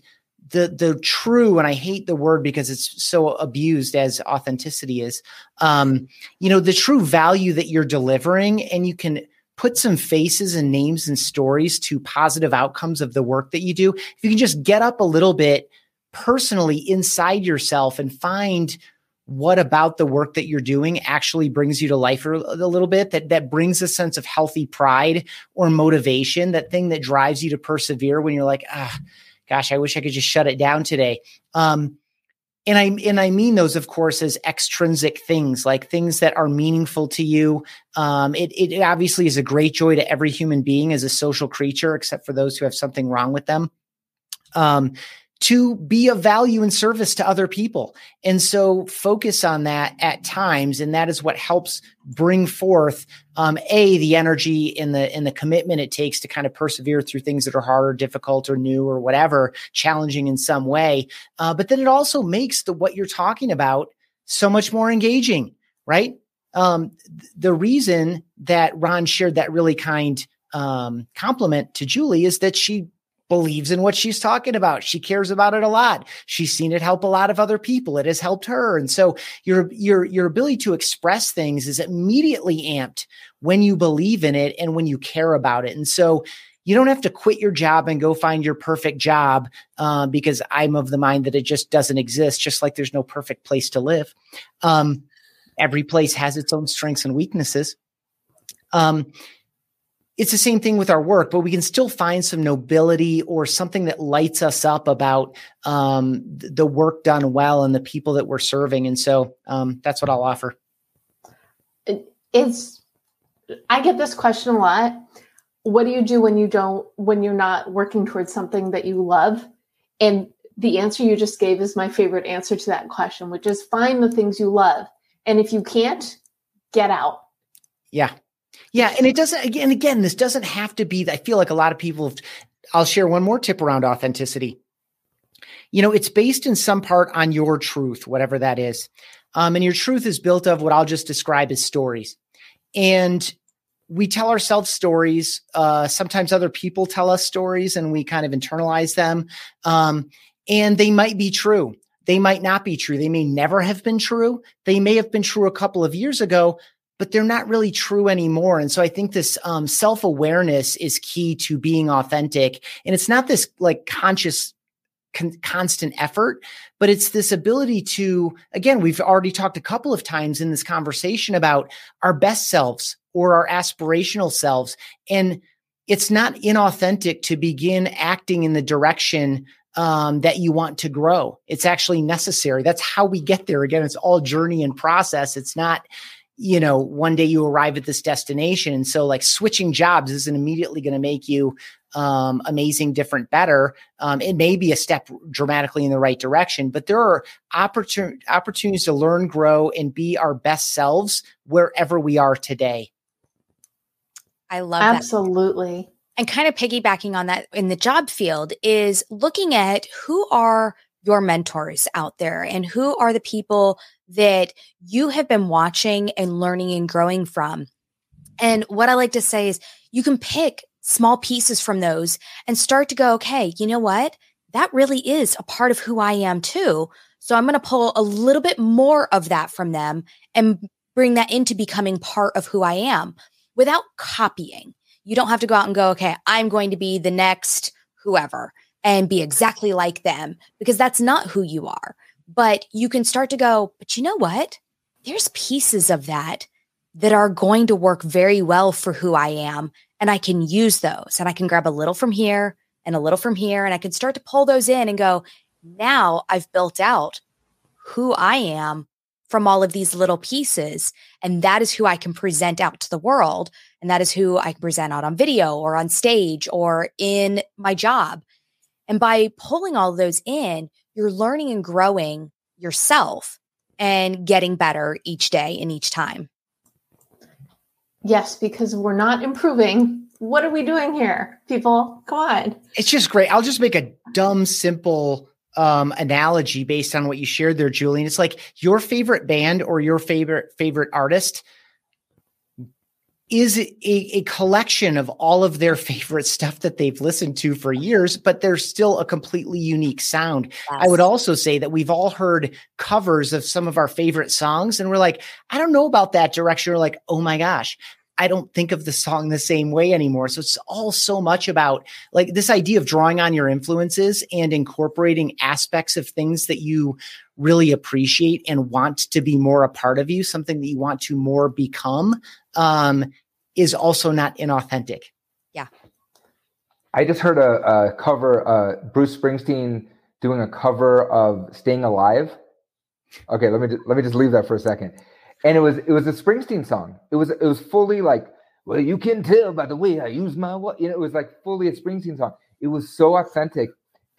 the the true and i hate the word because it's so abused as authenticity is um you know the true value that you're delivering and you can put some faces and names and stories to positive outcomes of the work that you do. If you can just get up a little bit personally inside yourself and find what about the work that you're doing actually brings you to life a, little bit that that brings a sense of healthy pride or motivation that thing that drives you to persevere when you're like ah gosh, I wish I could just shut it down today. Um, and I and I mean those, of course, as extrinsic things, like things that are meaningful to you. Um, it, it obviously is a great joy to every human being as a social creature, except for those who have something wrong with them. Um, to be of value and service to other people. And so focus on that at times. And that is what helps bring forth um, a the energy and the and the commitment it takes to kind of persevere through things that are hard or difficult or new or whatever, challenging in some way. Uh, but then it also makes the what you're talking about so much more engaging, right? Um, the reason that Ron shared that really kind um, compliment to Julie is that she believes in what she's talking about. She cares about it a lot. She's seen it help a lot of other people. It has helped her. And so your your your ability to express things is immediately amped when you believe in it and when you care about it. And so you don't have to quit your job and go find your perfect job uh, because I'm of the mind that it just doesn't exist. Just like there's no perfect place to live. Um, every place has its own strengths and weaknesses. Um, it's the same thing with our work, but we can still find some nobility or something that lights us up about um, the work done well and the people that we're serving. And so um, that's what I'll offer. It's, I get this question a lot. What do you do when you don't, when you're not working towards something that you love? And the answer you just gave is my favorite answer to that question, which is find the things you love. And if you can't, get out. Yeah. Yeah, and it doesn't again again this doesn't have to be I feel like a lot of people have, I'll share one more tip around authenticity. You know, it's based in some part on your truth, whatever that is. Um, and your truth is built of what I'll just describe as stories. And we tell ourselves stories. Uh, sometimes other people tell us stories and we kind of internalize them. Um, and they might be true. They might not be true. They may never have been true. They may have been true a couple of years ago, but they're not really true anymore. And so I think this um, self awareness is key to being authentic. And it's not this like conscious, con- constant effort, but it's this ability to, again, we've already talked a couple of times in this conversation about our best selves or our aspirational selves. And it's not inauthentic to begin acting in the direction um, that you want to grow. It's actually necessary. That's how we get there. Again, it's all journey and process. It's not you know, one day you arrive at this destination. And so, like, switching jobs isn't immediately going to make you um, amazing, different, better. Um, it may be a step dramatically in the right direction, but there are opportun- opportunities to learn, grow, and be our best selves wherever we are today. I love Absolutely. That. And kind of piggybacking on that in the job field is looking at who are your mentors out there and who are the people that you have been watching and learning and growing from. And what I like to say is you can pick small pieces from those and start to go, okay, you know what? That really is a part of who I am too. So I'm going to pull a little bit more of that from them and bring that into becoming part of who I am without copying. You don't have to go out and go, okay, I'm going to be the next whoever and be exactly like them because that's not who you are. But you can start to go, but you know what? There's pieces of that that are going to work very well for who I am. And I can use those and I can grab a little from here and a little from here. And I can start to pull those in and go, now I've built out who I am from all of these little pieces. And that is who I can present out to the world. And that is who I can present out on video or on stage or in my job. And by pulling all those in, you're learning and growing yourself and getting better each day and each time. Yes, because we're not improving. What are we doing here, people? Come on. It's just great. I'll just make a dumb, simple um, analogy based on what you shared there, Julian. It's like your favorite band or your favorite favorite artist is a, a, collection of all of their favorite stuff that they've listened to for years, but there's still a completely unique sound. Yes. I would also say that we've all heard covers of some of our favorite songs, and we're like, I don't know about that direction. We're like, oh my gosh, I don't think of the song the same way anymore. So it's all so much about like this idea of drawing on your influences and incorporating aspects of things that you really appreciate and want to be more a part of you, something that you want to more become, um, is also not inauthentic. Yeah. I just heard a, a cover, uh, Bruce Springsteen doing a cover of "Staying Alive." Okay, let me just, let me just leave that for a second and it was it was a Springsteen song. It was it was fully like, well, you can tell by the way I use my what. You know, it was like fully a Springsteen song. It was so authentic,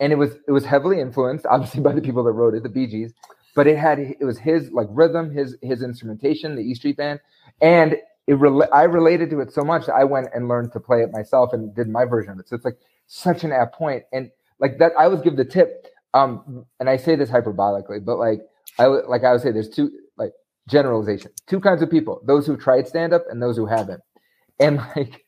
and it was it was heavily influenced, obviously, by the people that wrote it, the Bee Gees. But it had it was his like rhythm, his his instrumentation, the E Street Band, and it re- I related to it so much that I went and learned to play it myself and did my version of it. So it's like such an apt point, and like that, I always give the tip. Um, and I say this hyperbolically, but like I like I would say, there's two generalization. Two kinds of people: those who tried stand up and those who haven't. And like,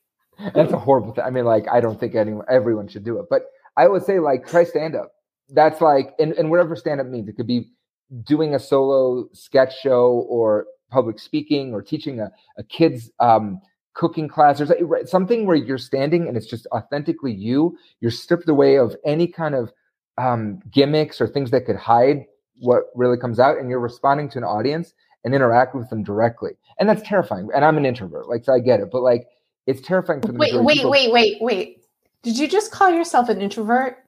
that's a horrible thing. I mean, like, I don't think anyone, everyone should do it, but I would say like try stand up. That's like, and, and whatever stand up means, it could be doing a solo sketch show or public speaking or teaching a, a kid's um, cooking class or something where you're standing and it's just authentically you. You're stripped away of any kind of um, gimmicks or things that could hide what really comes out, and you're responding to an audience and interact with them directly. And that's terrifying. And I'm an introvert, like so I get it, but like it's terrifying for the Wait, wait, people. wait, wait, wait. Did you just call yourself an introvert?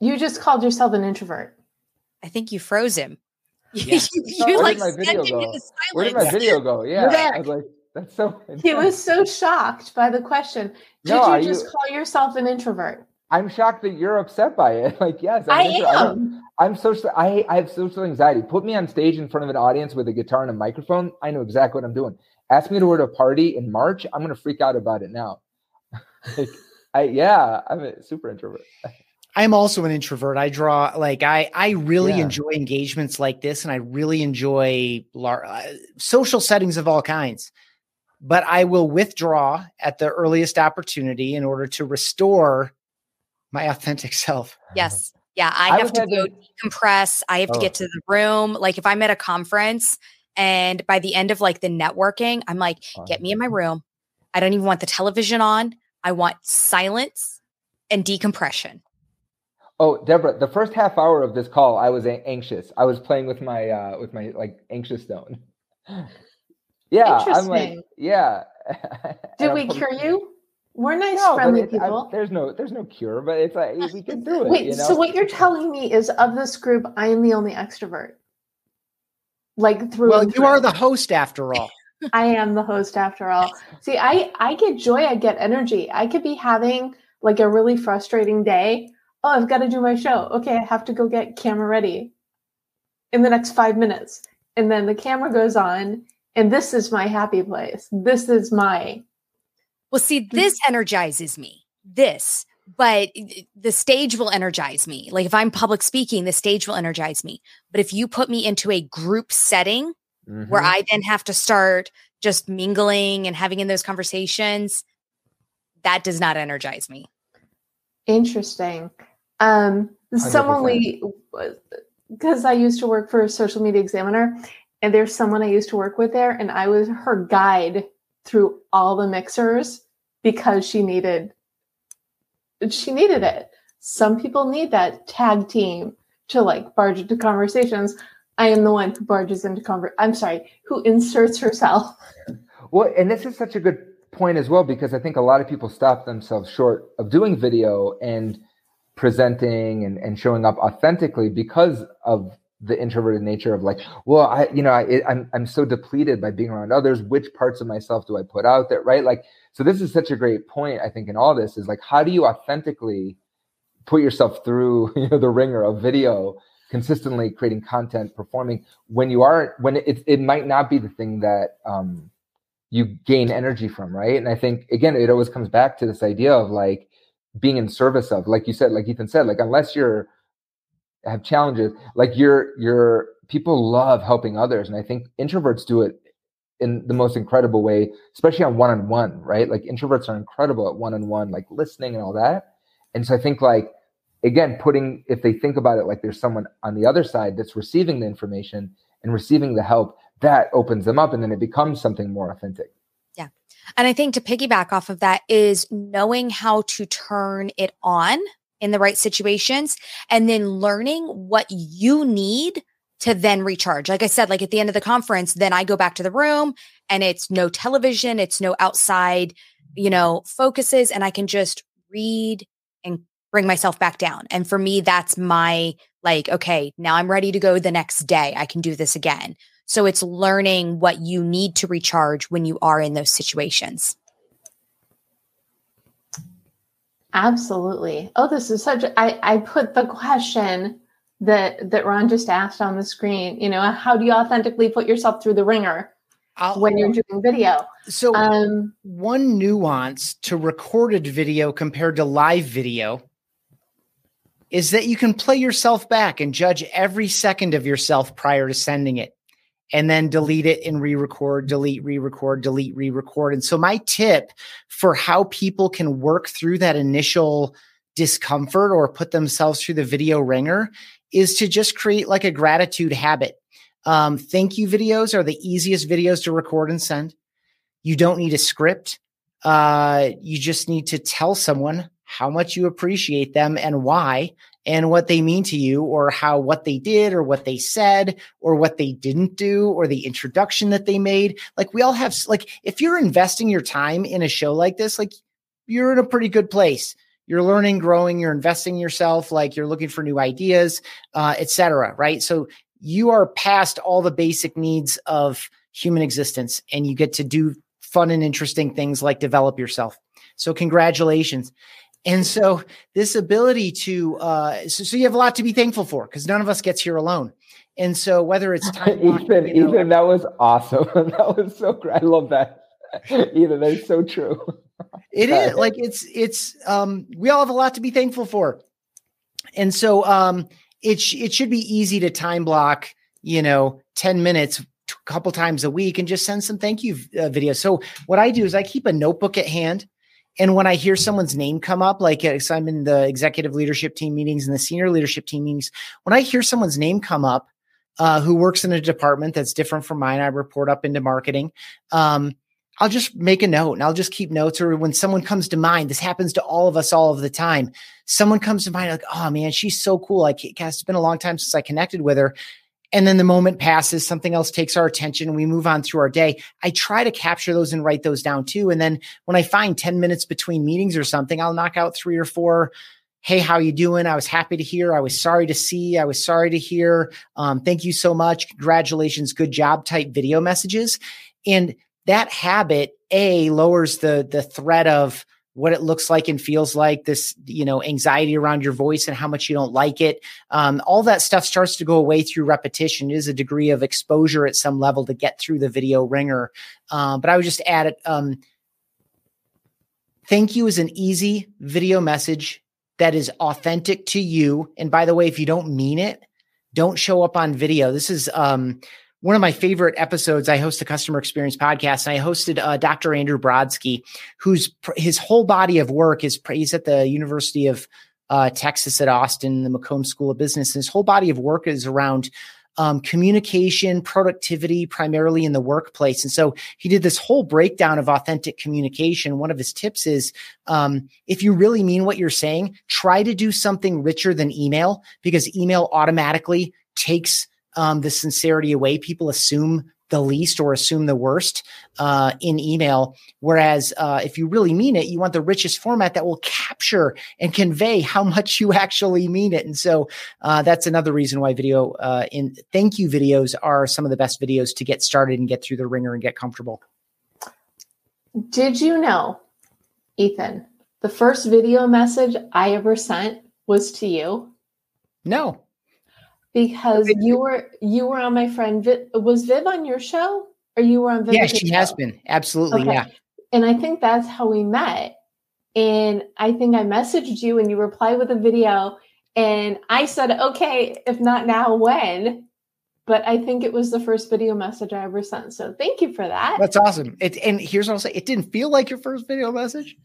You just called yourself an introvert. I think you froze him. Yeah. you, you Where like did my video go? Where did my video go? Yeah. yeah. I was like, that's so intense. He was so shocked by the question. Did no, you just you... call yourself an introvert? I'm shocked that you're upset by it. Like, yes, I'm I am. I'm social. I, I have social anxiety. Put me on stage in front of an audience with a guitar and a microphone. I know exactly what I'm doing. Ask me to go to a party in March. I'm going to freak out about it now. like, I yeah, I'm a super introvert. I'm also an introvert. I draw like I I really yeah. enjoy engagements like this, and I really enjoy lar- uh, social settings of all kinds. But I will withdraw at the earliest opportunity in order to restore my authentic self. Yes. Yeah. I, I have to go decompress. I have oh. to get to the room. Like if I'm at a conference and by the end of like the networking, I'm like, get me in my room. I don't even want the television on. I want silence and decompression. Oh, Debra, the first half hour of this call, I was anxious. I was playing with my uh with my like anxious stone. yeah, I'm like, yeah. Did we cure you? We're nice, no, friendly people. I, there's no, there's no cure, but it's like we can do it. Wait, you know? so what you're telling me is of this group, I am the only extrovert. Like through. Well, you are the host after all. I am the host after all. See, I I get joy. I get energy. I could be having like a really frustrating day. Oh, I've got to do my show. Okay, I have to go get camera ready in the next five minutes, and then the camera goes on, and this is my happy place. This is my well, see, mm. this energizes me. This, but the stage will energize me. Like if I'm public speaking, the stage will energize me. But if you put me into a group setting mm-hmm. where I then have to start just mingling and having in those conversations, that does not energize me. Interesting. Um, someone 100%. we, because I used to work for a social media examiner, and there's someone I used to work with there, and I was her guide through all the mixers because she needed she needed it. Some people need that tag team to like barge into conversations. I am the one who barges into conver I'm sorry, who inserts herself. Well, and this is such a good point as well because I think a lot of people stop themselves short of doing video and presenting and, and showing up authentically because of the introverted nature of like, well, I, you know, I, I'm, I'm so depleted by being around others. Which parts of myself do I put out there? Right. Like, so this is such a great point. I think in all this is like, how do you authentically put yourself through, you know, the ringer of video consistently creating content, performing when you are when it it might not be the thing that um, you gain energy from, right? And I think again, it always comes back to this idea of like being in service of, like you said, like Ethan said, like unless you're have challenges, like you're you're people love helping others, and I think introverts do it in the most incredible way, especially on one on one, right? Like introverts are incredible at one on one, like listening and all that. And so I think like again, putting if they think about it like there's someone on the other side that's receiving the information and receiving the help, that opens them up and then it becomes something more authentic. Yeah. And I think to piggyback off of that is knowing how to turn it on in the right situations and then learning what you need to then recharge. Like I said, like at the end of the conference, then I go back to the room and it's no television, it's no outside, you know, focuses, and I can just read and bring myself back down. And for me, that's my like, okay, now I'm ready to go the next day. I can do this again. So it's learning what you need to recharge when you are in those situations. Absolutely. Oh, this is such I I put the question that that Ron just asked on the screen. You know, how do you authentically put yourself through the ringer I'll, when you're doing video? So, um, one nuance to recorded video compared to live video is that you can play yourself back and judge every second of yourself prior to sending it and then delete it and re-record, delete, re-record, delete, re-record. And so my tip for how people can work through that initial discomfort or put themselves through the video ringer is to just create like a gratitude habit. Um, thank you videos are the easiest videos to record and send. You don't need a script. Uh, you just need to tell someone how much you appreciate them and why and what they mean to you or how what they did or what they said or what they didn't do or the introduction that they made. Like we all have like if you're investing your time in a show like this, like you're in a pretty good place you're learning, growing, you're investing yourself, like you're looking for new ideas, uh, etc. Right. So you are past all the basic needs of human existence and you get to do fun and interesting things like develop yourself. So congratulations. And so this ability to, uh, so, so you have a lot to be thankful for because none of us gets here alone. And so whether it's time, Ethan, you know, Ethan, that was awesome. that was so great. I love that. Ethan, that is so true. It is like it's it's um we all have a lot to be thankful for. And so um it sh- it should be easy to time block, you know, 10 minutes a couple times a week and just send some thank you uh, videos. So what I do is I keep a notebook at hand and when I hear someone's name come up, like uh, I'm in the executive leadership team meetings and the senior leadership team meetings, when I hear someone's name come up uh, who works in a department that's different from mine, I report up into marketing. Um, I'll just make a note and I'll just keep notes. Or when someone comes to mind, this happens to all of us all of the time. Someone comes to mind, like, oh man, she's so cool. Like, it's been a long time since I connected with her. And then the moment passes, something else takes our attention, we move on through our day. I try to capture those and write those down too. And then when I find 10 minutes between meetings or something, I'll knock out three or four hey how you doing? I was happy to hear. I was sorry to see. I was sorry to hear. Um, thank you so much. Congratulations. Good job type video messages. And that habit a lowers the the threat of what it looks like and feels like this you know anxiety around your voice and how much you don't like it. Um, all that stuff starts to go away through repetition. It is a degree of exposure at some level to get through the video ringer. Um, but i would just add it um, thank you is an easy video message that is authentic to you. And by the way if you don't mean it don't show up on video. This is um, one of my favorite episodes. I host a customer experience podcast, and I hosted uh, Dr. Andrew Brodsky, whose his whole body of work is he's at the University of uh, Texas at Austin, the McCombs School of Business. And his whole body of work is around um, communication, productivity, primarily in the workplace. And so he did this whole breakdown of authentic communication. One of his tips is um, if you really mean what you're saying, try to do something richer than email because email automatically takes um, the sincerity away. People assume the least or assume the worst uh, in email. Whereas uh, if you really mean it, you want the richest format that will capture and convey how much you actually mean it. And so uh, that's another reason why video uh, in thank you videos are some of the best videos to get started and get through the ringer and get comfortable. Did you know, Ethan, the first video message I ever sent was to you? No because you were you were on my friend Viv, was Viv on your show or you were on Viv Yeah, she has been. Absolutely. Okay. Yeah. and I think that's how we met. And I think I messaged you and you replied with a video. And I said, okay, if not now, when? But I think it was the first video message I ever sent. So thank you for that. That's awesome. It, and here's what I'll say: it didn't feel like your first video message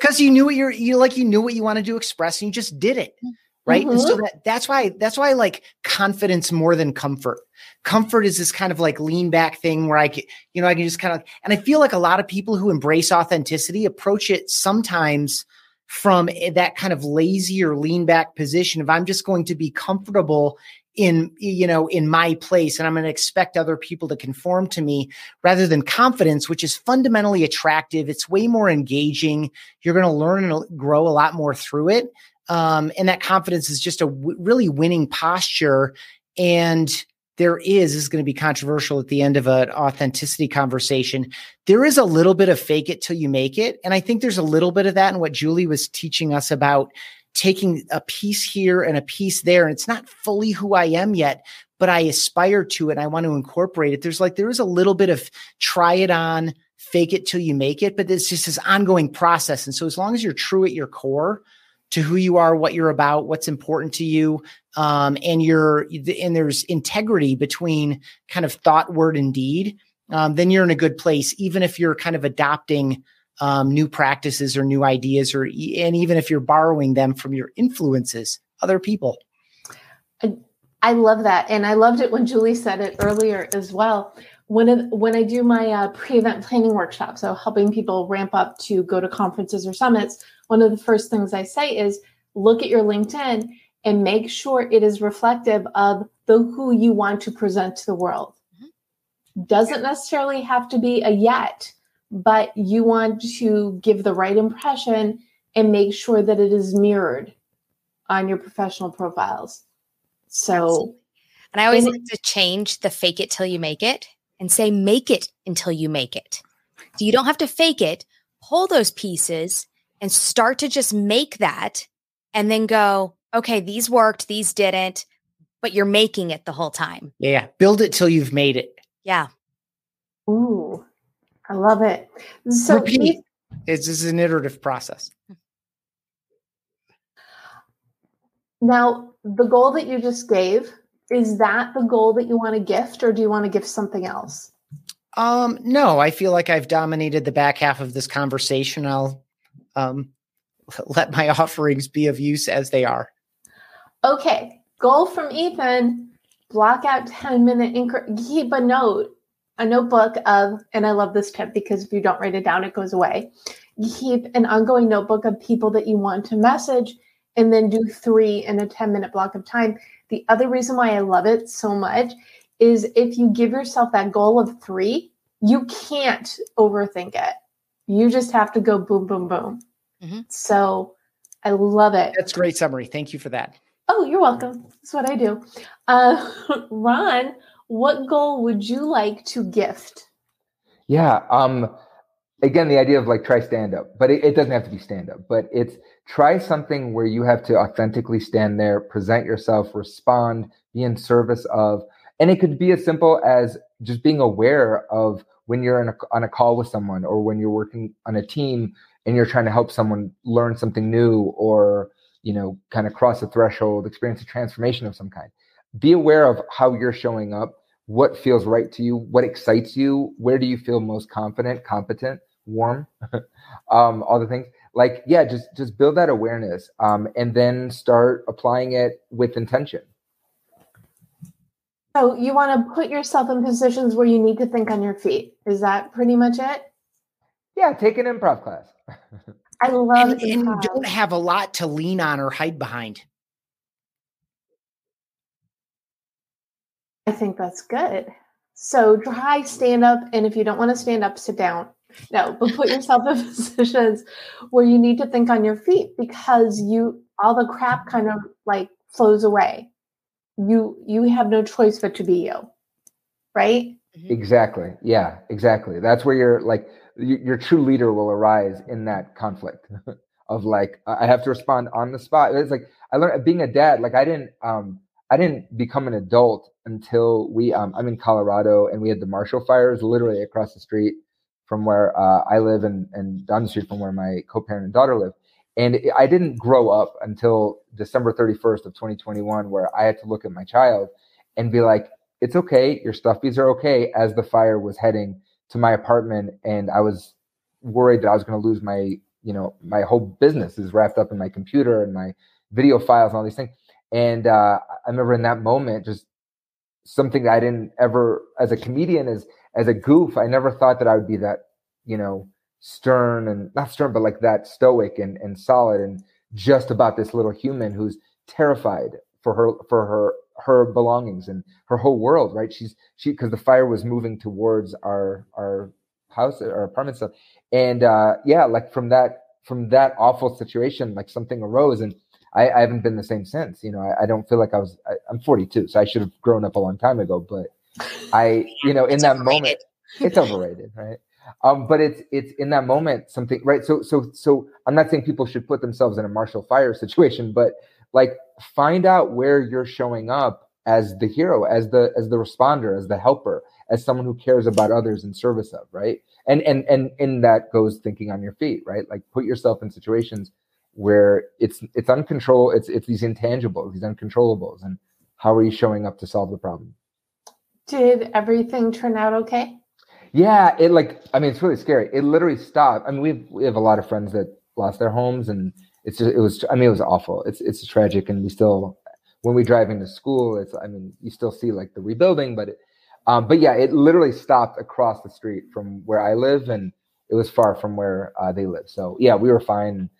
because you knew what you're you like you knew what you wanted to express and you just did it mm-hmm. Right. And so mm-hmm. that that's why that's why I like confidence more than comfort. Comfort is this kind of like lean back thing where I can you know I can just kind of and I feel like a lot of people who embrace authenticity approach it sometimes from that kind of lazy or lean back position of I'm just going to be comfortable in you know in my place and i'm going to expect other people to conform to me rather than confidence which is fundamentally attractive it's way more engaging you're going to learn and grow a lot more through it um, and that confidence is just a w- really winning posture. And there is is going to be controversial at the end of an authenticity conversation there is a little bit of fake it till you make it. And i think there's a little bit of that in what julie was teaching us about taking a piece here and a piece there. And it's not fully who i am yet but i aspire to it. And i want to incorporate it. There's like there is a little bit of try it on fake it till you make it but it's just this ongoing process. And so as long as you're true at your core to who you are what you're about what's important to you um, and you're and there's integrity between kind of thought word and deed um, then you're in a good place even if you're kind of adopting um, new practices or new ideas, or and even if you're borrowing them from your influences, other people. I, I love that, and I loved it when Julie said it earlier as well. When it, when I do my uh, pre-event planning workshop, so helping people ramp up to go to conferences or summits, one of the first things I say is look at your LinkedIn and make sure it is reflective of the who you want to present to the world. Mm-hmm. Doesn't necessarily have to be a yet but you want to give the right impression and make sure that it is mirrored on your professional profiles. So, Absolutely. and I always like to change the fake it till you make it and say make it until you make it. So you don't have to fake it, pull those pieces and start to just make that and then go, okay, these worked, these didn't, but you're making it the whole time. Yeah. Build it till you've made it. Yeah. Ooh. I love it. So Repeat. It's, it's an iterative process. Now, the goal that you just gave, is that the goal that you want to gift or do you want to gift something else? Um, no, I feel like I've dominated the back half of this conversation. I'll um, let my offerings be of use as they are. Okay. Goal from Ethan block out 10 minute incre- keep a note a notebook of, and I love this tip because if you don't write it down, it goes away. You keep an ongoing notebook of people that you want to message and then do three in a 10 minute block of time. The other reason why I love it so much is if you give yourself that goal of three, you can't overthink it. You just have to go boom, boom, boom. Mm-hmm. So I love it. That's great summary. Thank you for that. Oh, you're welcome. That's what I do. Uh, Ron, what goal would you like to gift? Yeah. Um, again, the idea of like try stand up, but it, it doesn't have to be stand up, but it's try something where you have to authentically stand there, present yourself, respond, be in service of, and it could be as simple as just being aware of when you're a, on a call with someone or when you're working on a team and you're trying to help someone learn something new or you know kind of cross a threshold experience a transformation of some kind. Be aware of how you're showing up what feels right to you what excites you where do you feel most confident competent warm um, all the things. Like yeah just just build that awareness um, and then start applying it with intention. So you want to put yourself in positions where you need to think on your feet. Is that pretty much it? Yeah take an improv class. I love and, and you don't have a lot to lean on or hide behind. I think that's good. So try stand up, and if you don't want to stand up, sit down. No, but put yourself in positions where you need to think on your feet because you all the crap kind of like flows away. You you have no choice but to be you, right? Mm-hmm. Exactly. Yeah. Exactly. That's where your like your true leader will arise in that conflict of like I have to respond on the spot. It's like I learned being a dad. Like I didn't um I didn't become an adult until we um, I'm in Colorado and we had the Marshall fires literally across the street from where uh, I live and and down the street from where my co-parent and daughter live. And I didn't grow up until December 31st of 2021, where I had to look at my child and be like, "It's okay, your stuffies are okay." As the fire was heading to my apartment, and I was worried that I was going to lose my, you know, my whole business is wrapped up in my computer and my video files and all these things. And uh, I remember in that moment, just something that I didn't ever, as a comedian, as as a goof, I never thought that I would be that, you know, stern and not stern, but like that stoic and and solid and just about this little human who's terrified for her for her her belongings and her whole world. Right? She's she because the fire was moving towards our our house our apartment stuff, and uh, yeah, like from that from that awful situation, like something arose and I, I haven't been the same since. You know, I, I don't feel like I was. I, am 42, so I should have grown up a long time ago. But I, you know, in that overrated. moment, it's overrated, right? Um, but it's it's in that moment something, right? So so so I'm not saying people should put themselves in a Marshall Fire situation, but like find out where you're showing up as the hero, as the as the responder, as the helper, as someone who cares about others in service of, right? And and and in that goes thinking on your feet, right? Like put yourself in situations where it's it's uncontrollable it's it's these intangibles these uncontrollables and how are you showing up to solve the problem did everything turn out okay? Yeah it like i mean it's really scary. It literally stopped. I mean we have, we have a lot of friends that lost their homes and it's just it was i mean it was awful. It's it's tragic and we still when we drive into school it's i mean you still see like the rebuilding but it, um, but yeah it literally stopped across the street from where i live and it was far from where uh, they live. So yeah we were fine.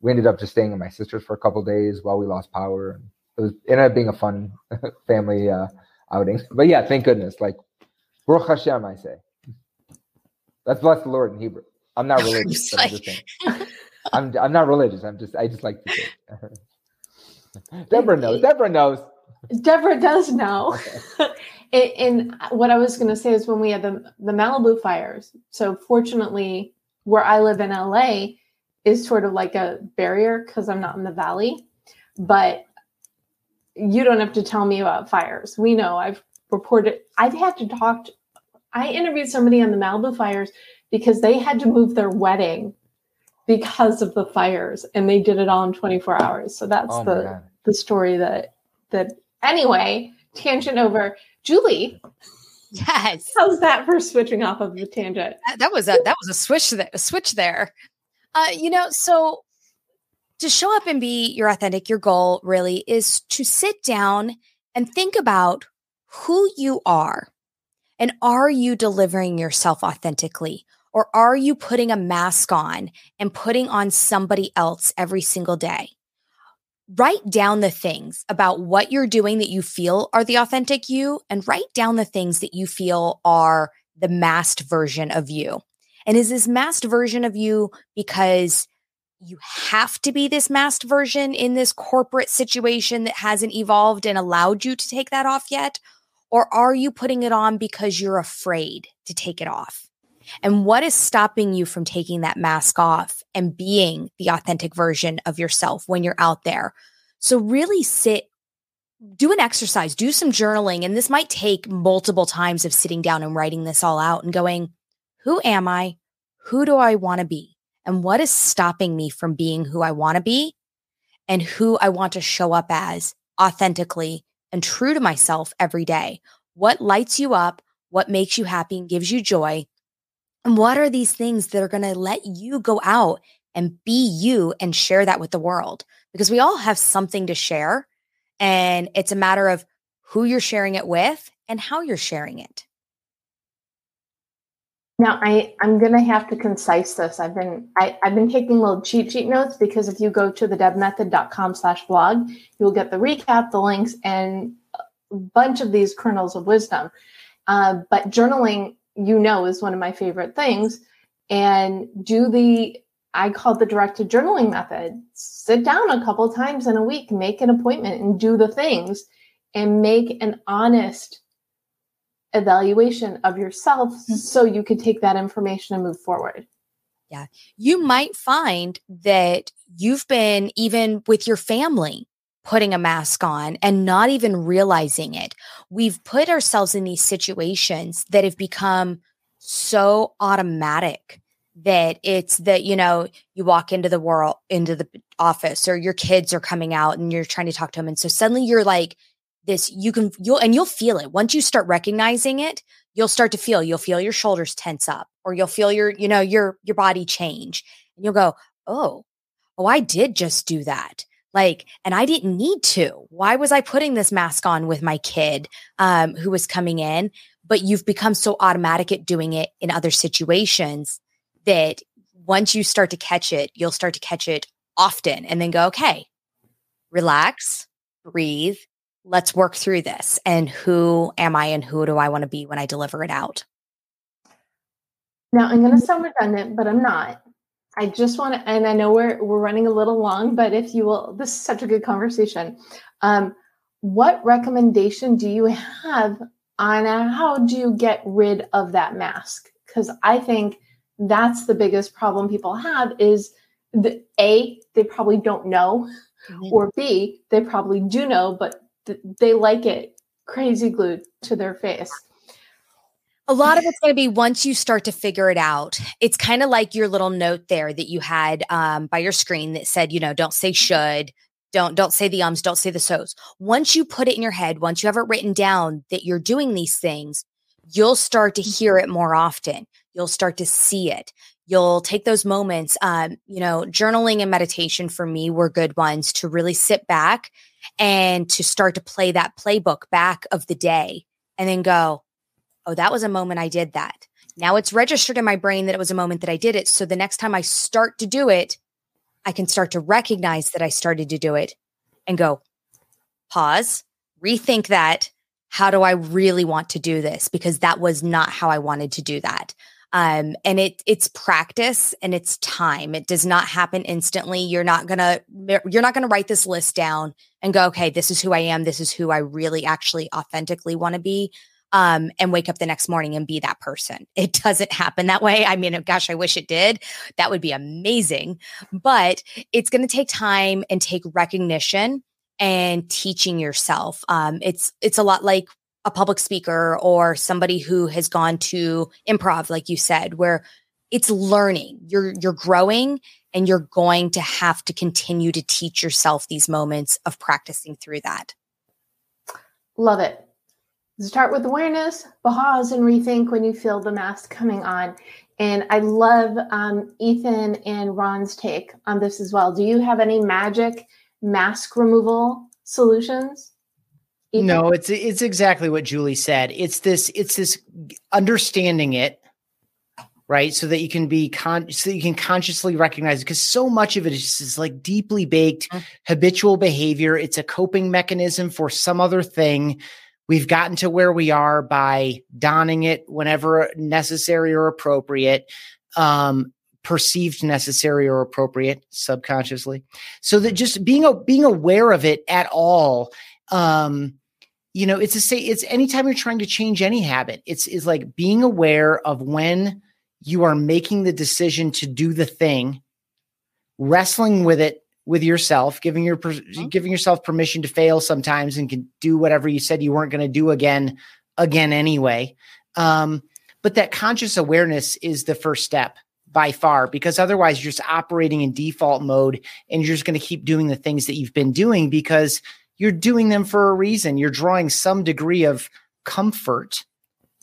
We ended up just staying at my sister's for a couple days while we lost power. It was it ended up being a fun family uh, outing. But yeah, thank goodness. Like Baruch Hashem, I say. That's bless the Lord in Hebrew. I'm not religious. I'm, just I'm I'm not religious. I'm just I just like to say. Deborah knows. Deborah knows. Deborah does know. and what I was going to say is when we had the the Malibu fires. So fortunately, where I live in LA, is sort of like a barrier because I'm not in the valley. But you don't have to tell me about fires. We know I've reported, I've had to talk to, I interviewed somebody on the Malibu fires because they had to move their wedding because of the fires and they did it all in 24 hours. So that's oh the the story that that anyway, tangent over. Julie. Yes. How's that for switching off of the tangent? That, that was a that was a switch there, a switch there. Uh, you know, so to show up and be your authentic, your goal really is to sit down and think about who you are. And are you delivering yourself authentically? Or are you putting a mask on and putting on somebody else every single day? Write down the things about what you're doing that you feel are the authentic you, and write down the things that you feel are the masked version of you. And is this masked version of you because you have to be this masked version in this corporate situation that hasn't evolved and allowed you to take that off yet? Or are you putting it on because you're afraid to take it off? And what is stopping you from taking that mask off and being the authentic version of yourself when you're out there? So, really sit, do an exercise, do some journaling. And this might take multiple times of sitting down and writing this all out and going, who am I? Who do I want to be? And what is stopping me from being who I want to be and who I want to show up as authentically and true to myself every day? What lights you up? What makes you happy and gives you joy? And what are these things that are going to let you go out and be you and share that with the world? Because we all have something to share. And it's a matter of who you're sharing it with and how you're sharing it. Now I I'm gonna have to concise this. I've been I, I've been taking little cheat sheet notes because if you go to the debmethod.com slash blog, you'll get the recap, the links, and a bunch of these kernels of wisdom. Uh, but journaling, you know, is one of my favorite things. And do the I call the directed journaling method. Sit down a couple times in a week, make an appointment, and do the things, and make an honest evaluation of yourself mm-hmm. so you can take that information and move forward. Yeah. You might find that you've been even with your family putting a mask on and not even realizing it. We've put ourselves in these situations that have become so automatic that it's that you know you walk into the world into the office or your kids are coming out and you're trying to talk to them and so suddenly you're like this you can you'll and you'll feel it. Once you start recognizing it you'll start to feel you'll feel your shoulders tense up or you'll feel your you know your your body change. And you'll go oh oh i did just do that. Like and i didn't need to. Why was i putting this mask on with my kid um, who was coming in? But you've become so automatic at doing it in other situations that once you start to catch it you'll start to catch it often and then go okay relax breathe let's work through this and who am i and who do i want to be when i deliver it out now i'm going to sound redundant but i'm not I just want to, and I know we're we're running a little long, but if you will, this is such a good conversation. Um, what recommendation do you have on how do you get rid of that mask? Because I think that's the biggest problem people have is the a they probably don't know, mm-hmm. or b they probably do know, but th- they like it crazy glued to their face. A lot of it's going to be once you start to figure it out. It's kind of like your little note there that you had um, by your screen that said, you know, don't say should, don't don't say the ums, don't say the so's. Once you put it in your head, once you have it written down that you're doing these things, you'll start to hear it more often. You'll start to see it. You'll take those moments. Um, you know, journaling and meditation for me were good ones to really sit back and to start to play that playbook back of the day and then go, oh, that was a moment I did that. Now it's registered in my brain that it was a moment that I did it. So the next time I start to do it, I can start to recognize that I started to do it and go, pause, rethink that. How do I really want to do this? Because that was not how I wanted to do that. Um, and it it's practice and it's time. It does not happen instantly. You're not gonna you're not gonna write this list down and go, okay, this is who I am. This is who I really actually authentically want to be um, and wake up the next morning and be that person. It doesn't happen that way. I mean, gosh, I wish it did. That would be amazing. But it's going to take time and take recognition and teaching yourself. Um, it's it's a lot like a public speaker or somebody who has gone to improv, like you said, where it's learning. You're you're growing and you're going to have to continue to teach yourself these moments of practicing through that. Love it. Start with awareness, pause and rethink when you feel the mask coming on. And I love um, Ethan and Ron's take on this as well. Do you have any magic mask removal solutions? No, it's it's exactly what Julie said. It's this it's this understanding it, right? So that you can be con so that you can consciously recognize it because so much of it is just like deeply baked mm-hmm. habitual behavior. It's a coping mechanism for some other thing We've gotten to where we are by donning it whenever necessary or appropriate, um, perceived necessary or appropriate subconsciously. So that just being a, being aware of it at all, um, you know, it's a say it's anytime you're trying to change any habit, it's is like being aware of when you are making the decision to do the thing, wrestling with it with yourself, giving your mm-hmm. giving yourself permission to fail sometimes and can do whatever you said you weren't going to do again again anyway. Um, but that conscious awareness is the first step by far because otherwise you're just operating in default mode and you're just going to keep doing the things that you've been doing because you're doing them for a reason. You're drawing some degree of comfort,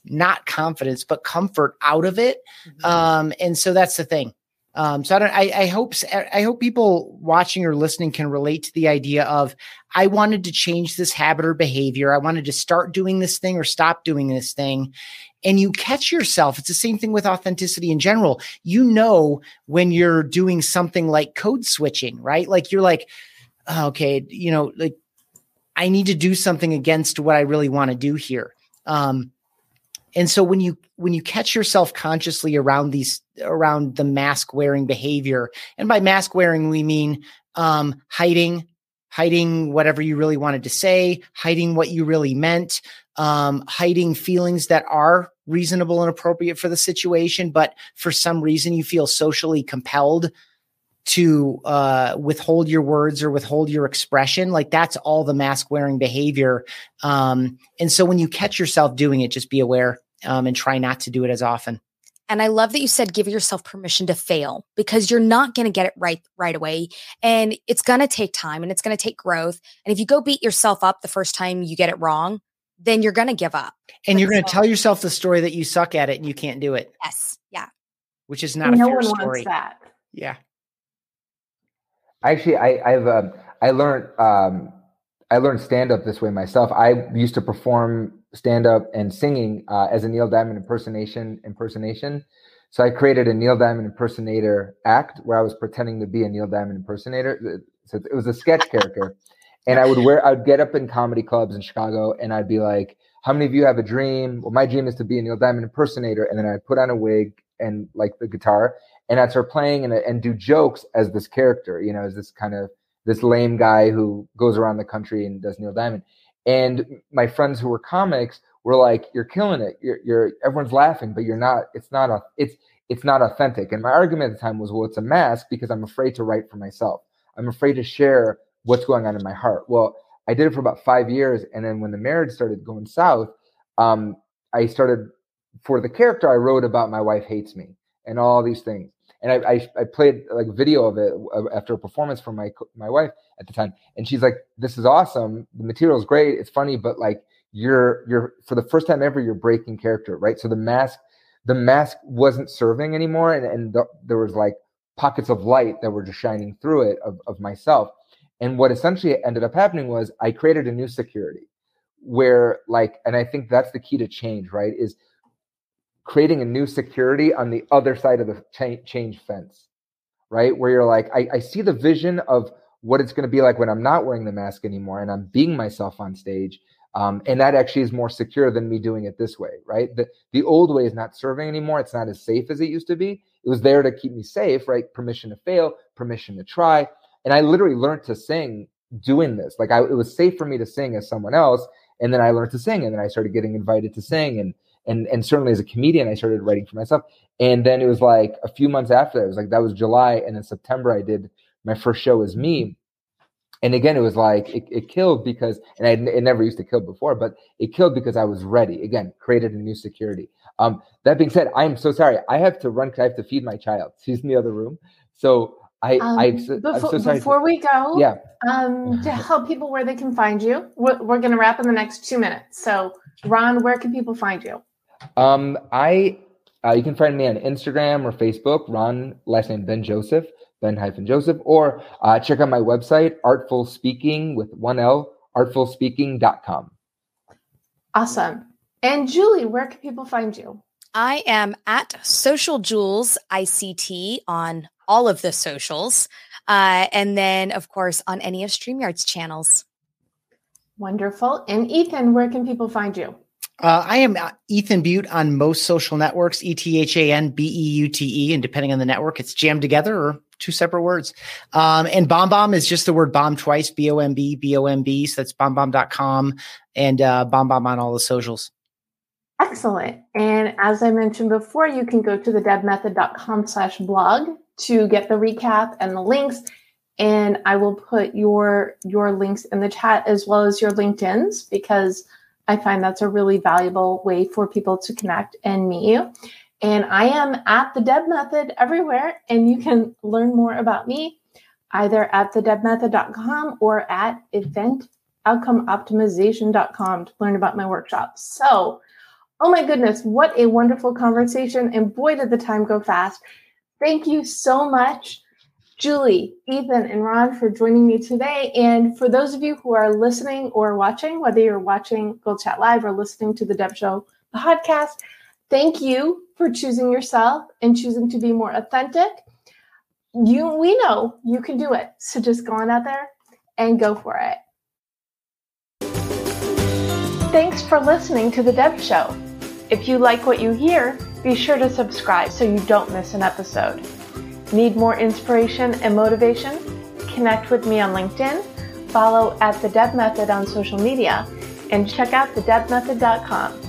not confidence, but comfort out of it. Mm-hmm. Um, and so that's the thing. Um, so I don't. I, I, hope. I hope people watching or listening can relate to the idea of I wanted to change this habit or behavior. I wanted to start doing this thing or stop doing this thing, and you catch yourself. It's the same thing with authenticity in general. You know when you're doing something like code switching, right? Like you're like, oh, okay, you know, like I need to do something against what I really want to do here. Um, and so when you when you catch yourself consciously around these around the mask wearing behavior and by mask wearing we mean um, hiding hiding whatever you really wanted to say hiding what you really meant um, hiding feelings that are reasonable and appropriate for the situation but for some reason you feel socially compelled to uh, withhold your words or withhold your expression. Like that's all the mask wearing behavior. Um, and so when you catch yourself doing it, just be aware um, and try not to do it as often. And I love that you said give yourself permission to fail because you're not going to get it right right away and it's going to take time and it's going to take growth. And if you go beat yourself up the first time you get it wrong, then you're going to give up. And you're going to tell yourself the story that you suck at it and you can't do it. Yes. Yeah. Which is not no a fair one story. wants that. Yeah. Actually, I, I've um, I learned um, I learned stand up this way myself. I used to perform stand up and singing uh, as a Neil Diamond impersonation impersonation. So I created a Neil Diamond impersonator act where I was pretending to be a Neil Diamond impersonator. So it was a sketch character, and I would wear I'd get up in comedy clubs in Chicago and I'd be like, "How many of you have a dream? Well, my dream is to be a Neil Diamond impersonator." And then I'd put on a wig and like the guitar, and I'd start playing and and do jokes as this character, you know, as this kind of this lame guy who goes around the country and does Neil Diamond. And my friends who were comics were like, "You're killing it. You're, you're everyone's laughing, but you're not. It's not a. It's it's not authentic." And my argument at the time was, "Well, it's a mask because I'm afraid to write for myself. I'm afraid to share what's going on in my heart." Well, I did it for about five years, and then when the marriage started going south, um, I started for the character I wrote about my wife hates me and all these things and I, I, I played like video of it uh, after a performance from my my wife at the time, and she's like, "This is awesome. The material is great. It's funny, but like you're you're for the first time ever, you're breaking character, right? So the mask the mask wasn't serving anymore, and and the, there was like pockets of light that were just shining through it of of myself. And what essentially ended up happening was I created a new security where like, and I think that's the key to change, right? Is creating a new security on the other side of the cha- change fence, right? Where you're like, I, I see the vision of what it's going to be like when I'm not wearing the mask anymore and I'm being myself on stage. Um, and that actually is more secure than me doing it this way, right? The, the old way is not serving anymore. It's not as safe as it used to be. It was there to keep me safe, right? Permission to fail, permission to try. And I literally learned to sing doing this. Like I, it was safe for me to sing as someone else. And then I learned to sing and then I started getting invited to sing and and and certainly as a comedian i started writing for myself. And then it was like a few months after that it was like that was july and in september i did my first show as me. And again it was like it, it killed because and I, it never used to kill before but it killed because i was ready. Again created a new security. Um that being said i'm so sorry. I have to run because i have to feed my child. She's in the other room. So I, um, I, before, I'm so before we go, yeah, um, to help people where they can find you, we're, we're going to wrap in the next two minutes. So, Ron, where can people find you? Um, I uh, you can find me on Instagram or Facebook. Ron last name Ben Joseph, Ben hyphen Joseph, or uh, check out my website, Artful Speaking with one L, artfulspeaking.com. Awesome. And Julie, where can people find you? I am at Social Jules ICT on all of the socials. Uh, and then, of course, on any of StreamYard's channels. Wonderful. And Ethan, where can people find you? Uh, I am uh, Ethan Beute on most social networks, E T H A N B E U T E. And depending on the network, it's jammed together or two separate words. Um, and Bomb Bomb is just the word bomb twice, B O M B, B O M B. So that's bombbomb.com and uh, Bomb Bomb on all the socials. Excellent. And as I mentioned before, you can go to the debmethod.com slash blog to get the recap and the links. And I will put your your links in the chat as well as your LinkedIn's because – I find that's a really valuable way for people to connect and meet you. And I am at the Deb Method everywhere, and you can learn more about me either at thedebmethod.com or at eventoutcomeoptimization.com to learn about my workshops. So, oh my goodness, what a wonderful conversation. And boy, did the time go fast. Thank you so much Julie, Ethan, and Ron for joining me today. And for those of you who are listening or watching, whether you're watching Goal Chat Live or listening to the Deb Show podcast, thank you for choosing yourself and choosing to be more authentic. You, we know you can do it. So just go on out there and go for it. Thanks for listening to the Deb Show. If you like what you hear, be sure to subscribe so you don't miss an episode. Need more inspiration and motivation? Connect with me on LinkedIn, follow at The Deb Method on social media, and check out thedebmethod.com.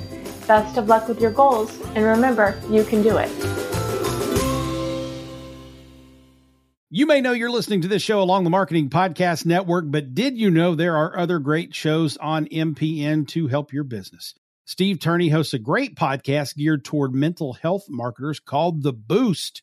Best of luck with your goals, and remember, you can do it. You may know you're listening to this show along the Marketing Podcast Network, but did you know there are other great shows on MPN to help your business? Steve Turney hosts a great podcast geared toward mental health marketers called The Boost.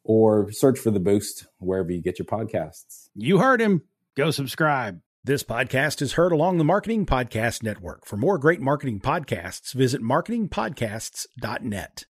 or search for The Boost wherever you get your podcasts. You heard him. Go subscribe. This podcast is heard along the Marketing Podcast Network. For more great marketing podcasts, visit marketingpodcasts.net.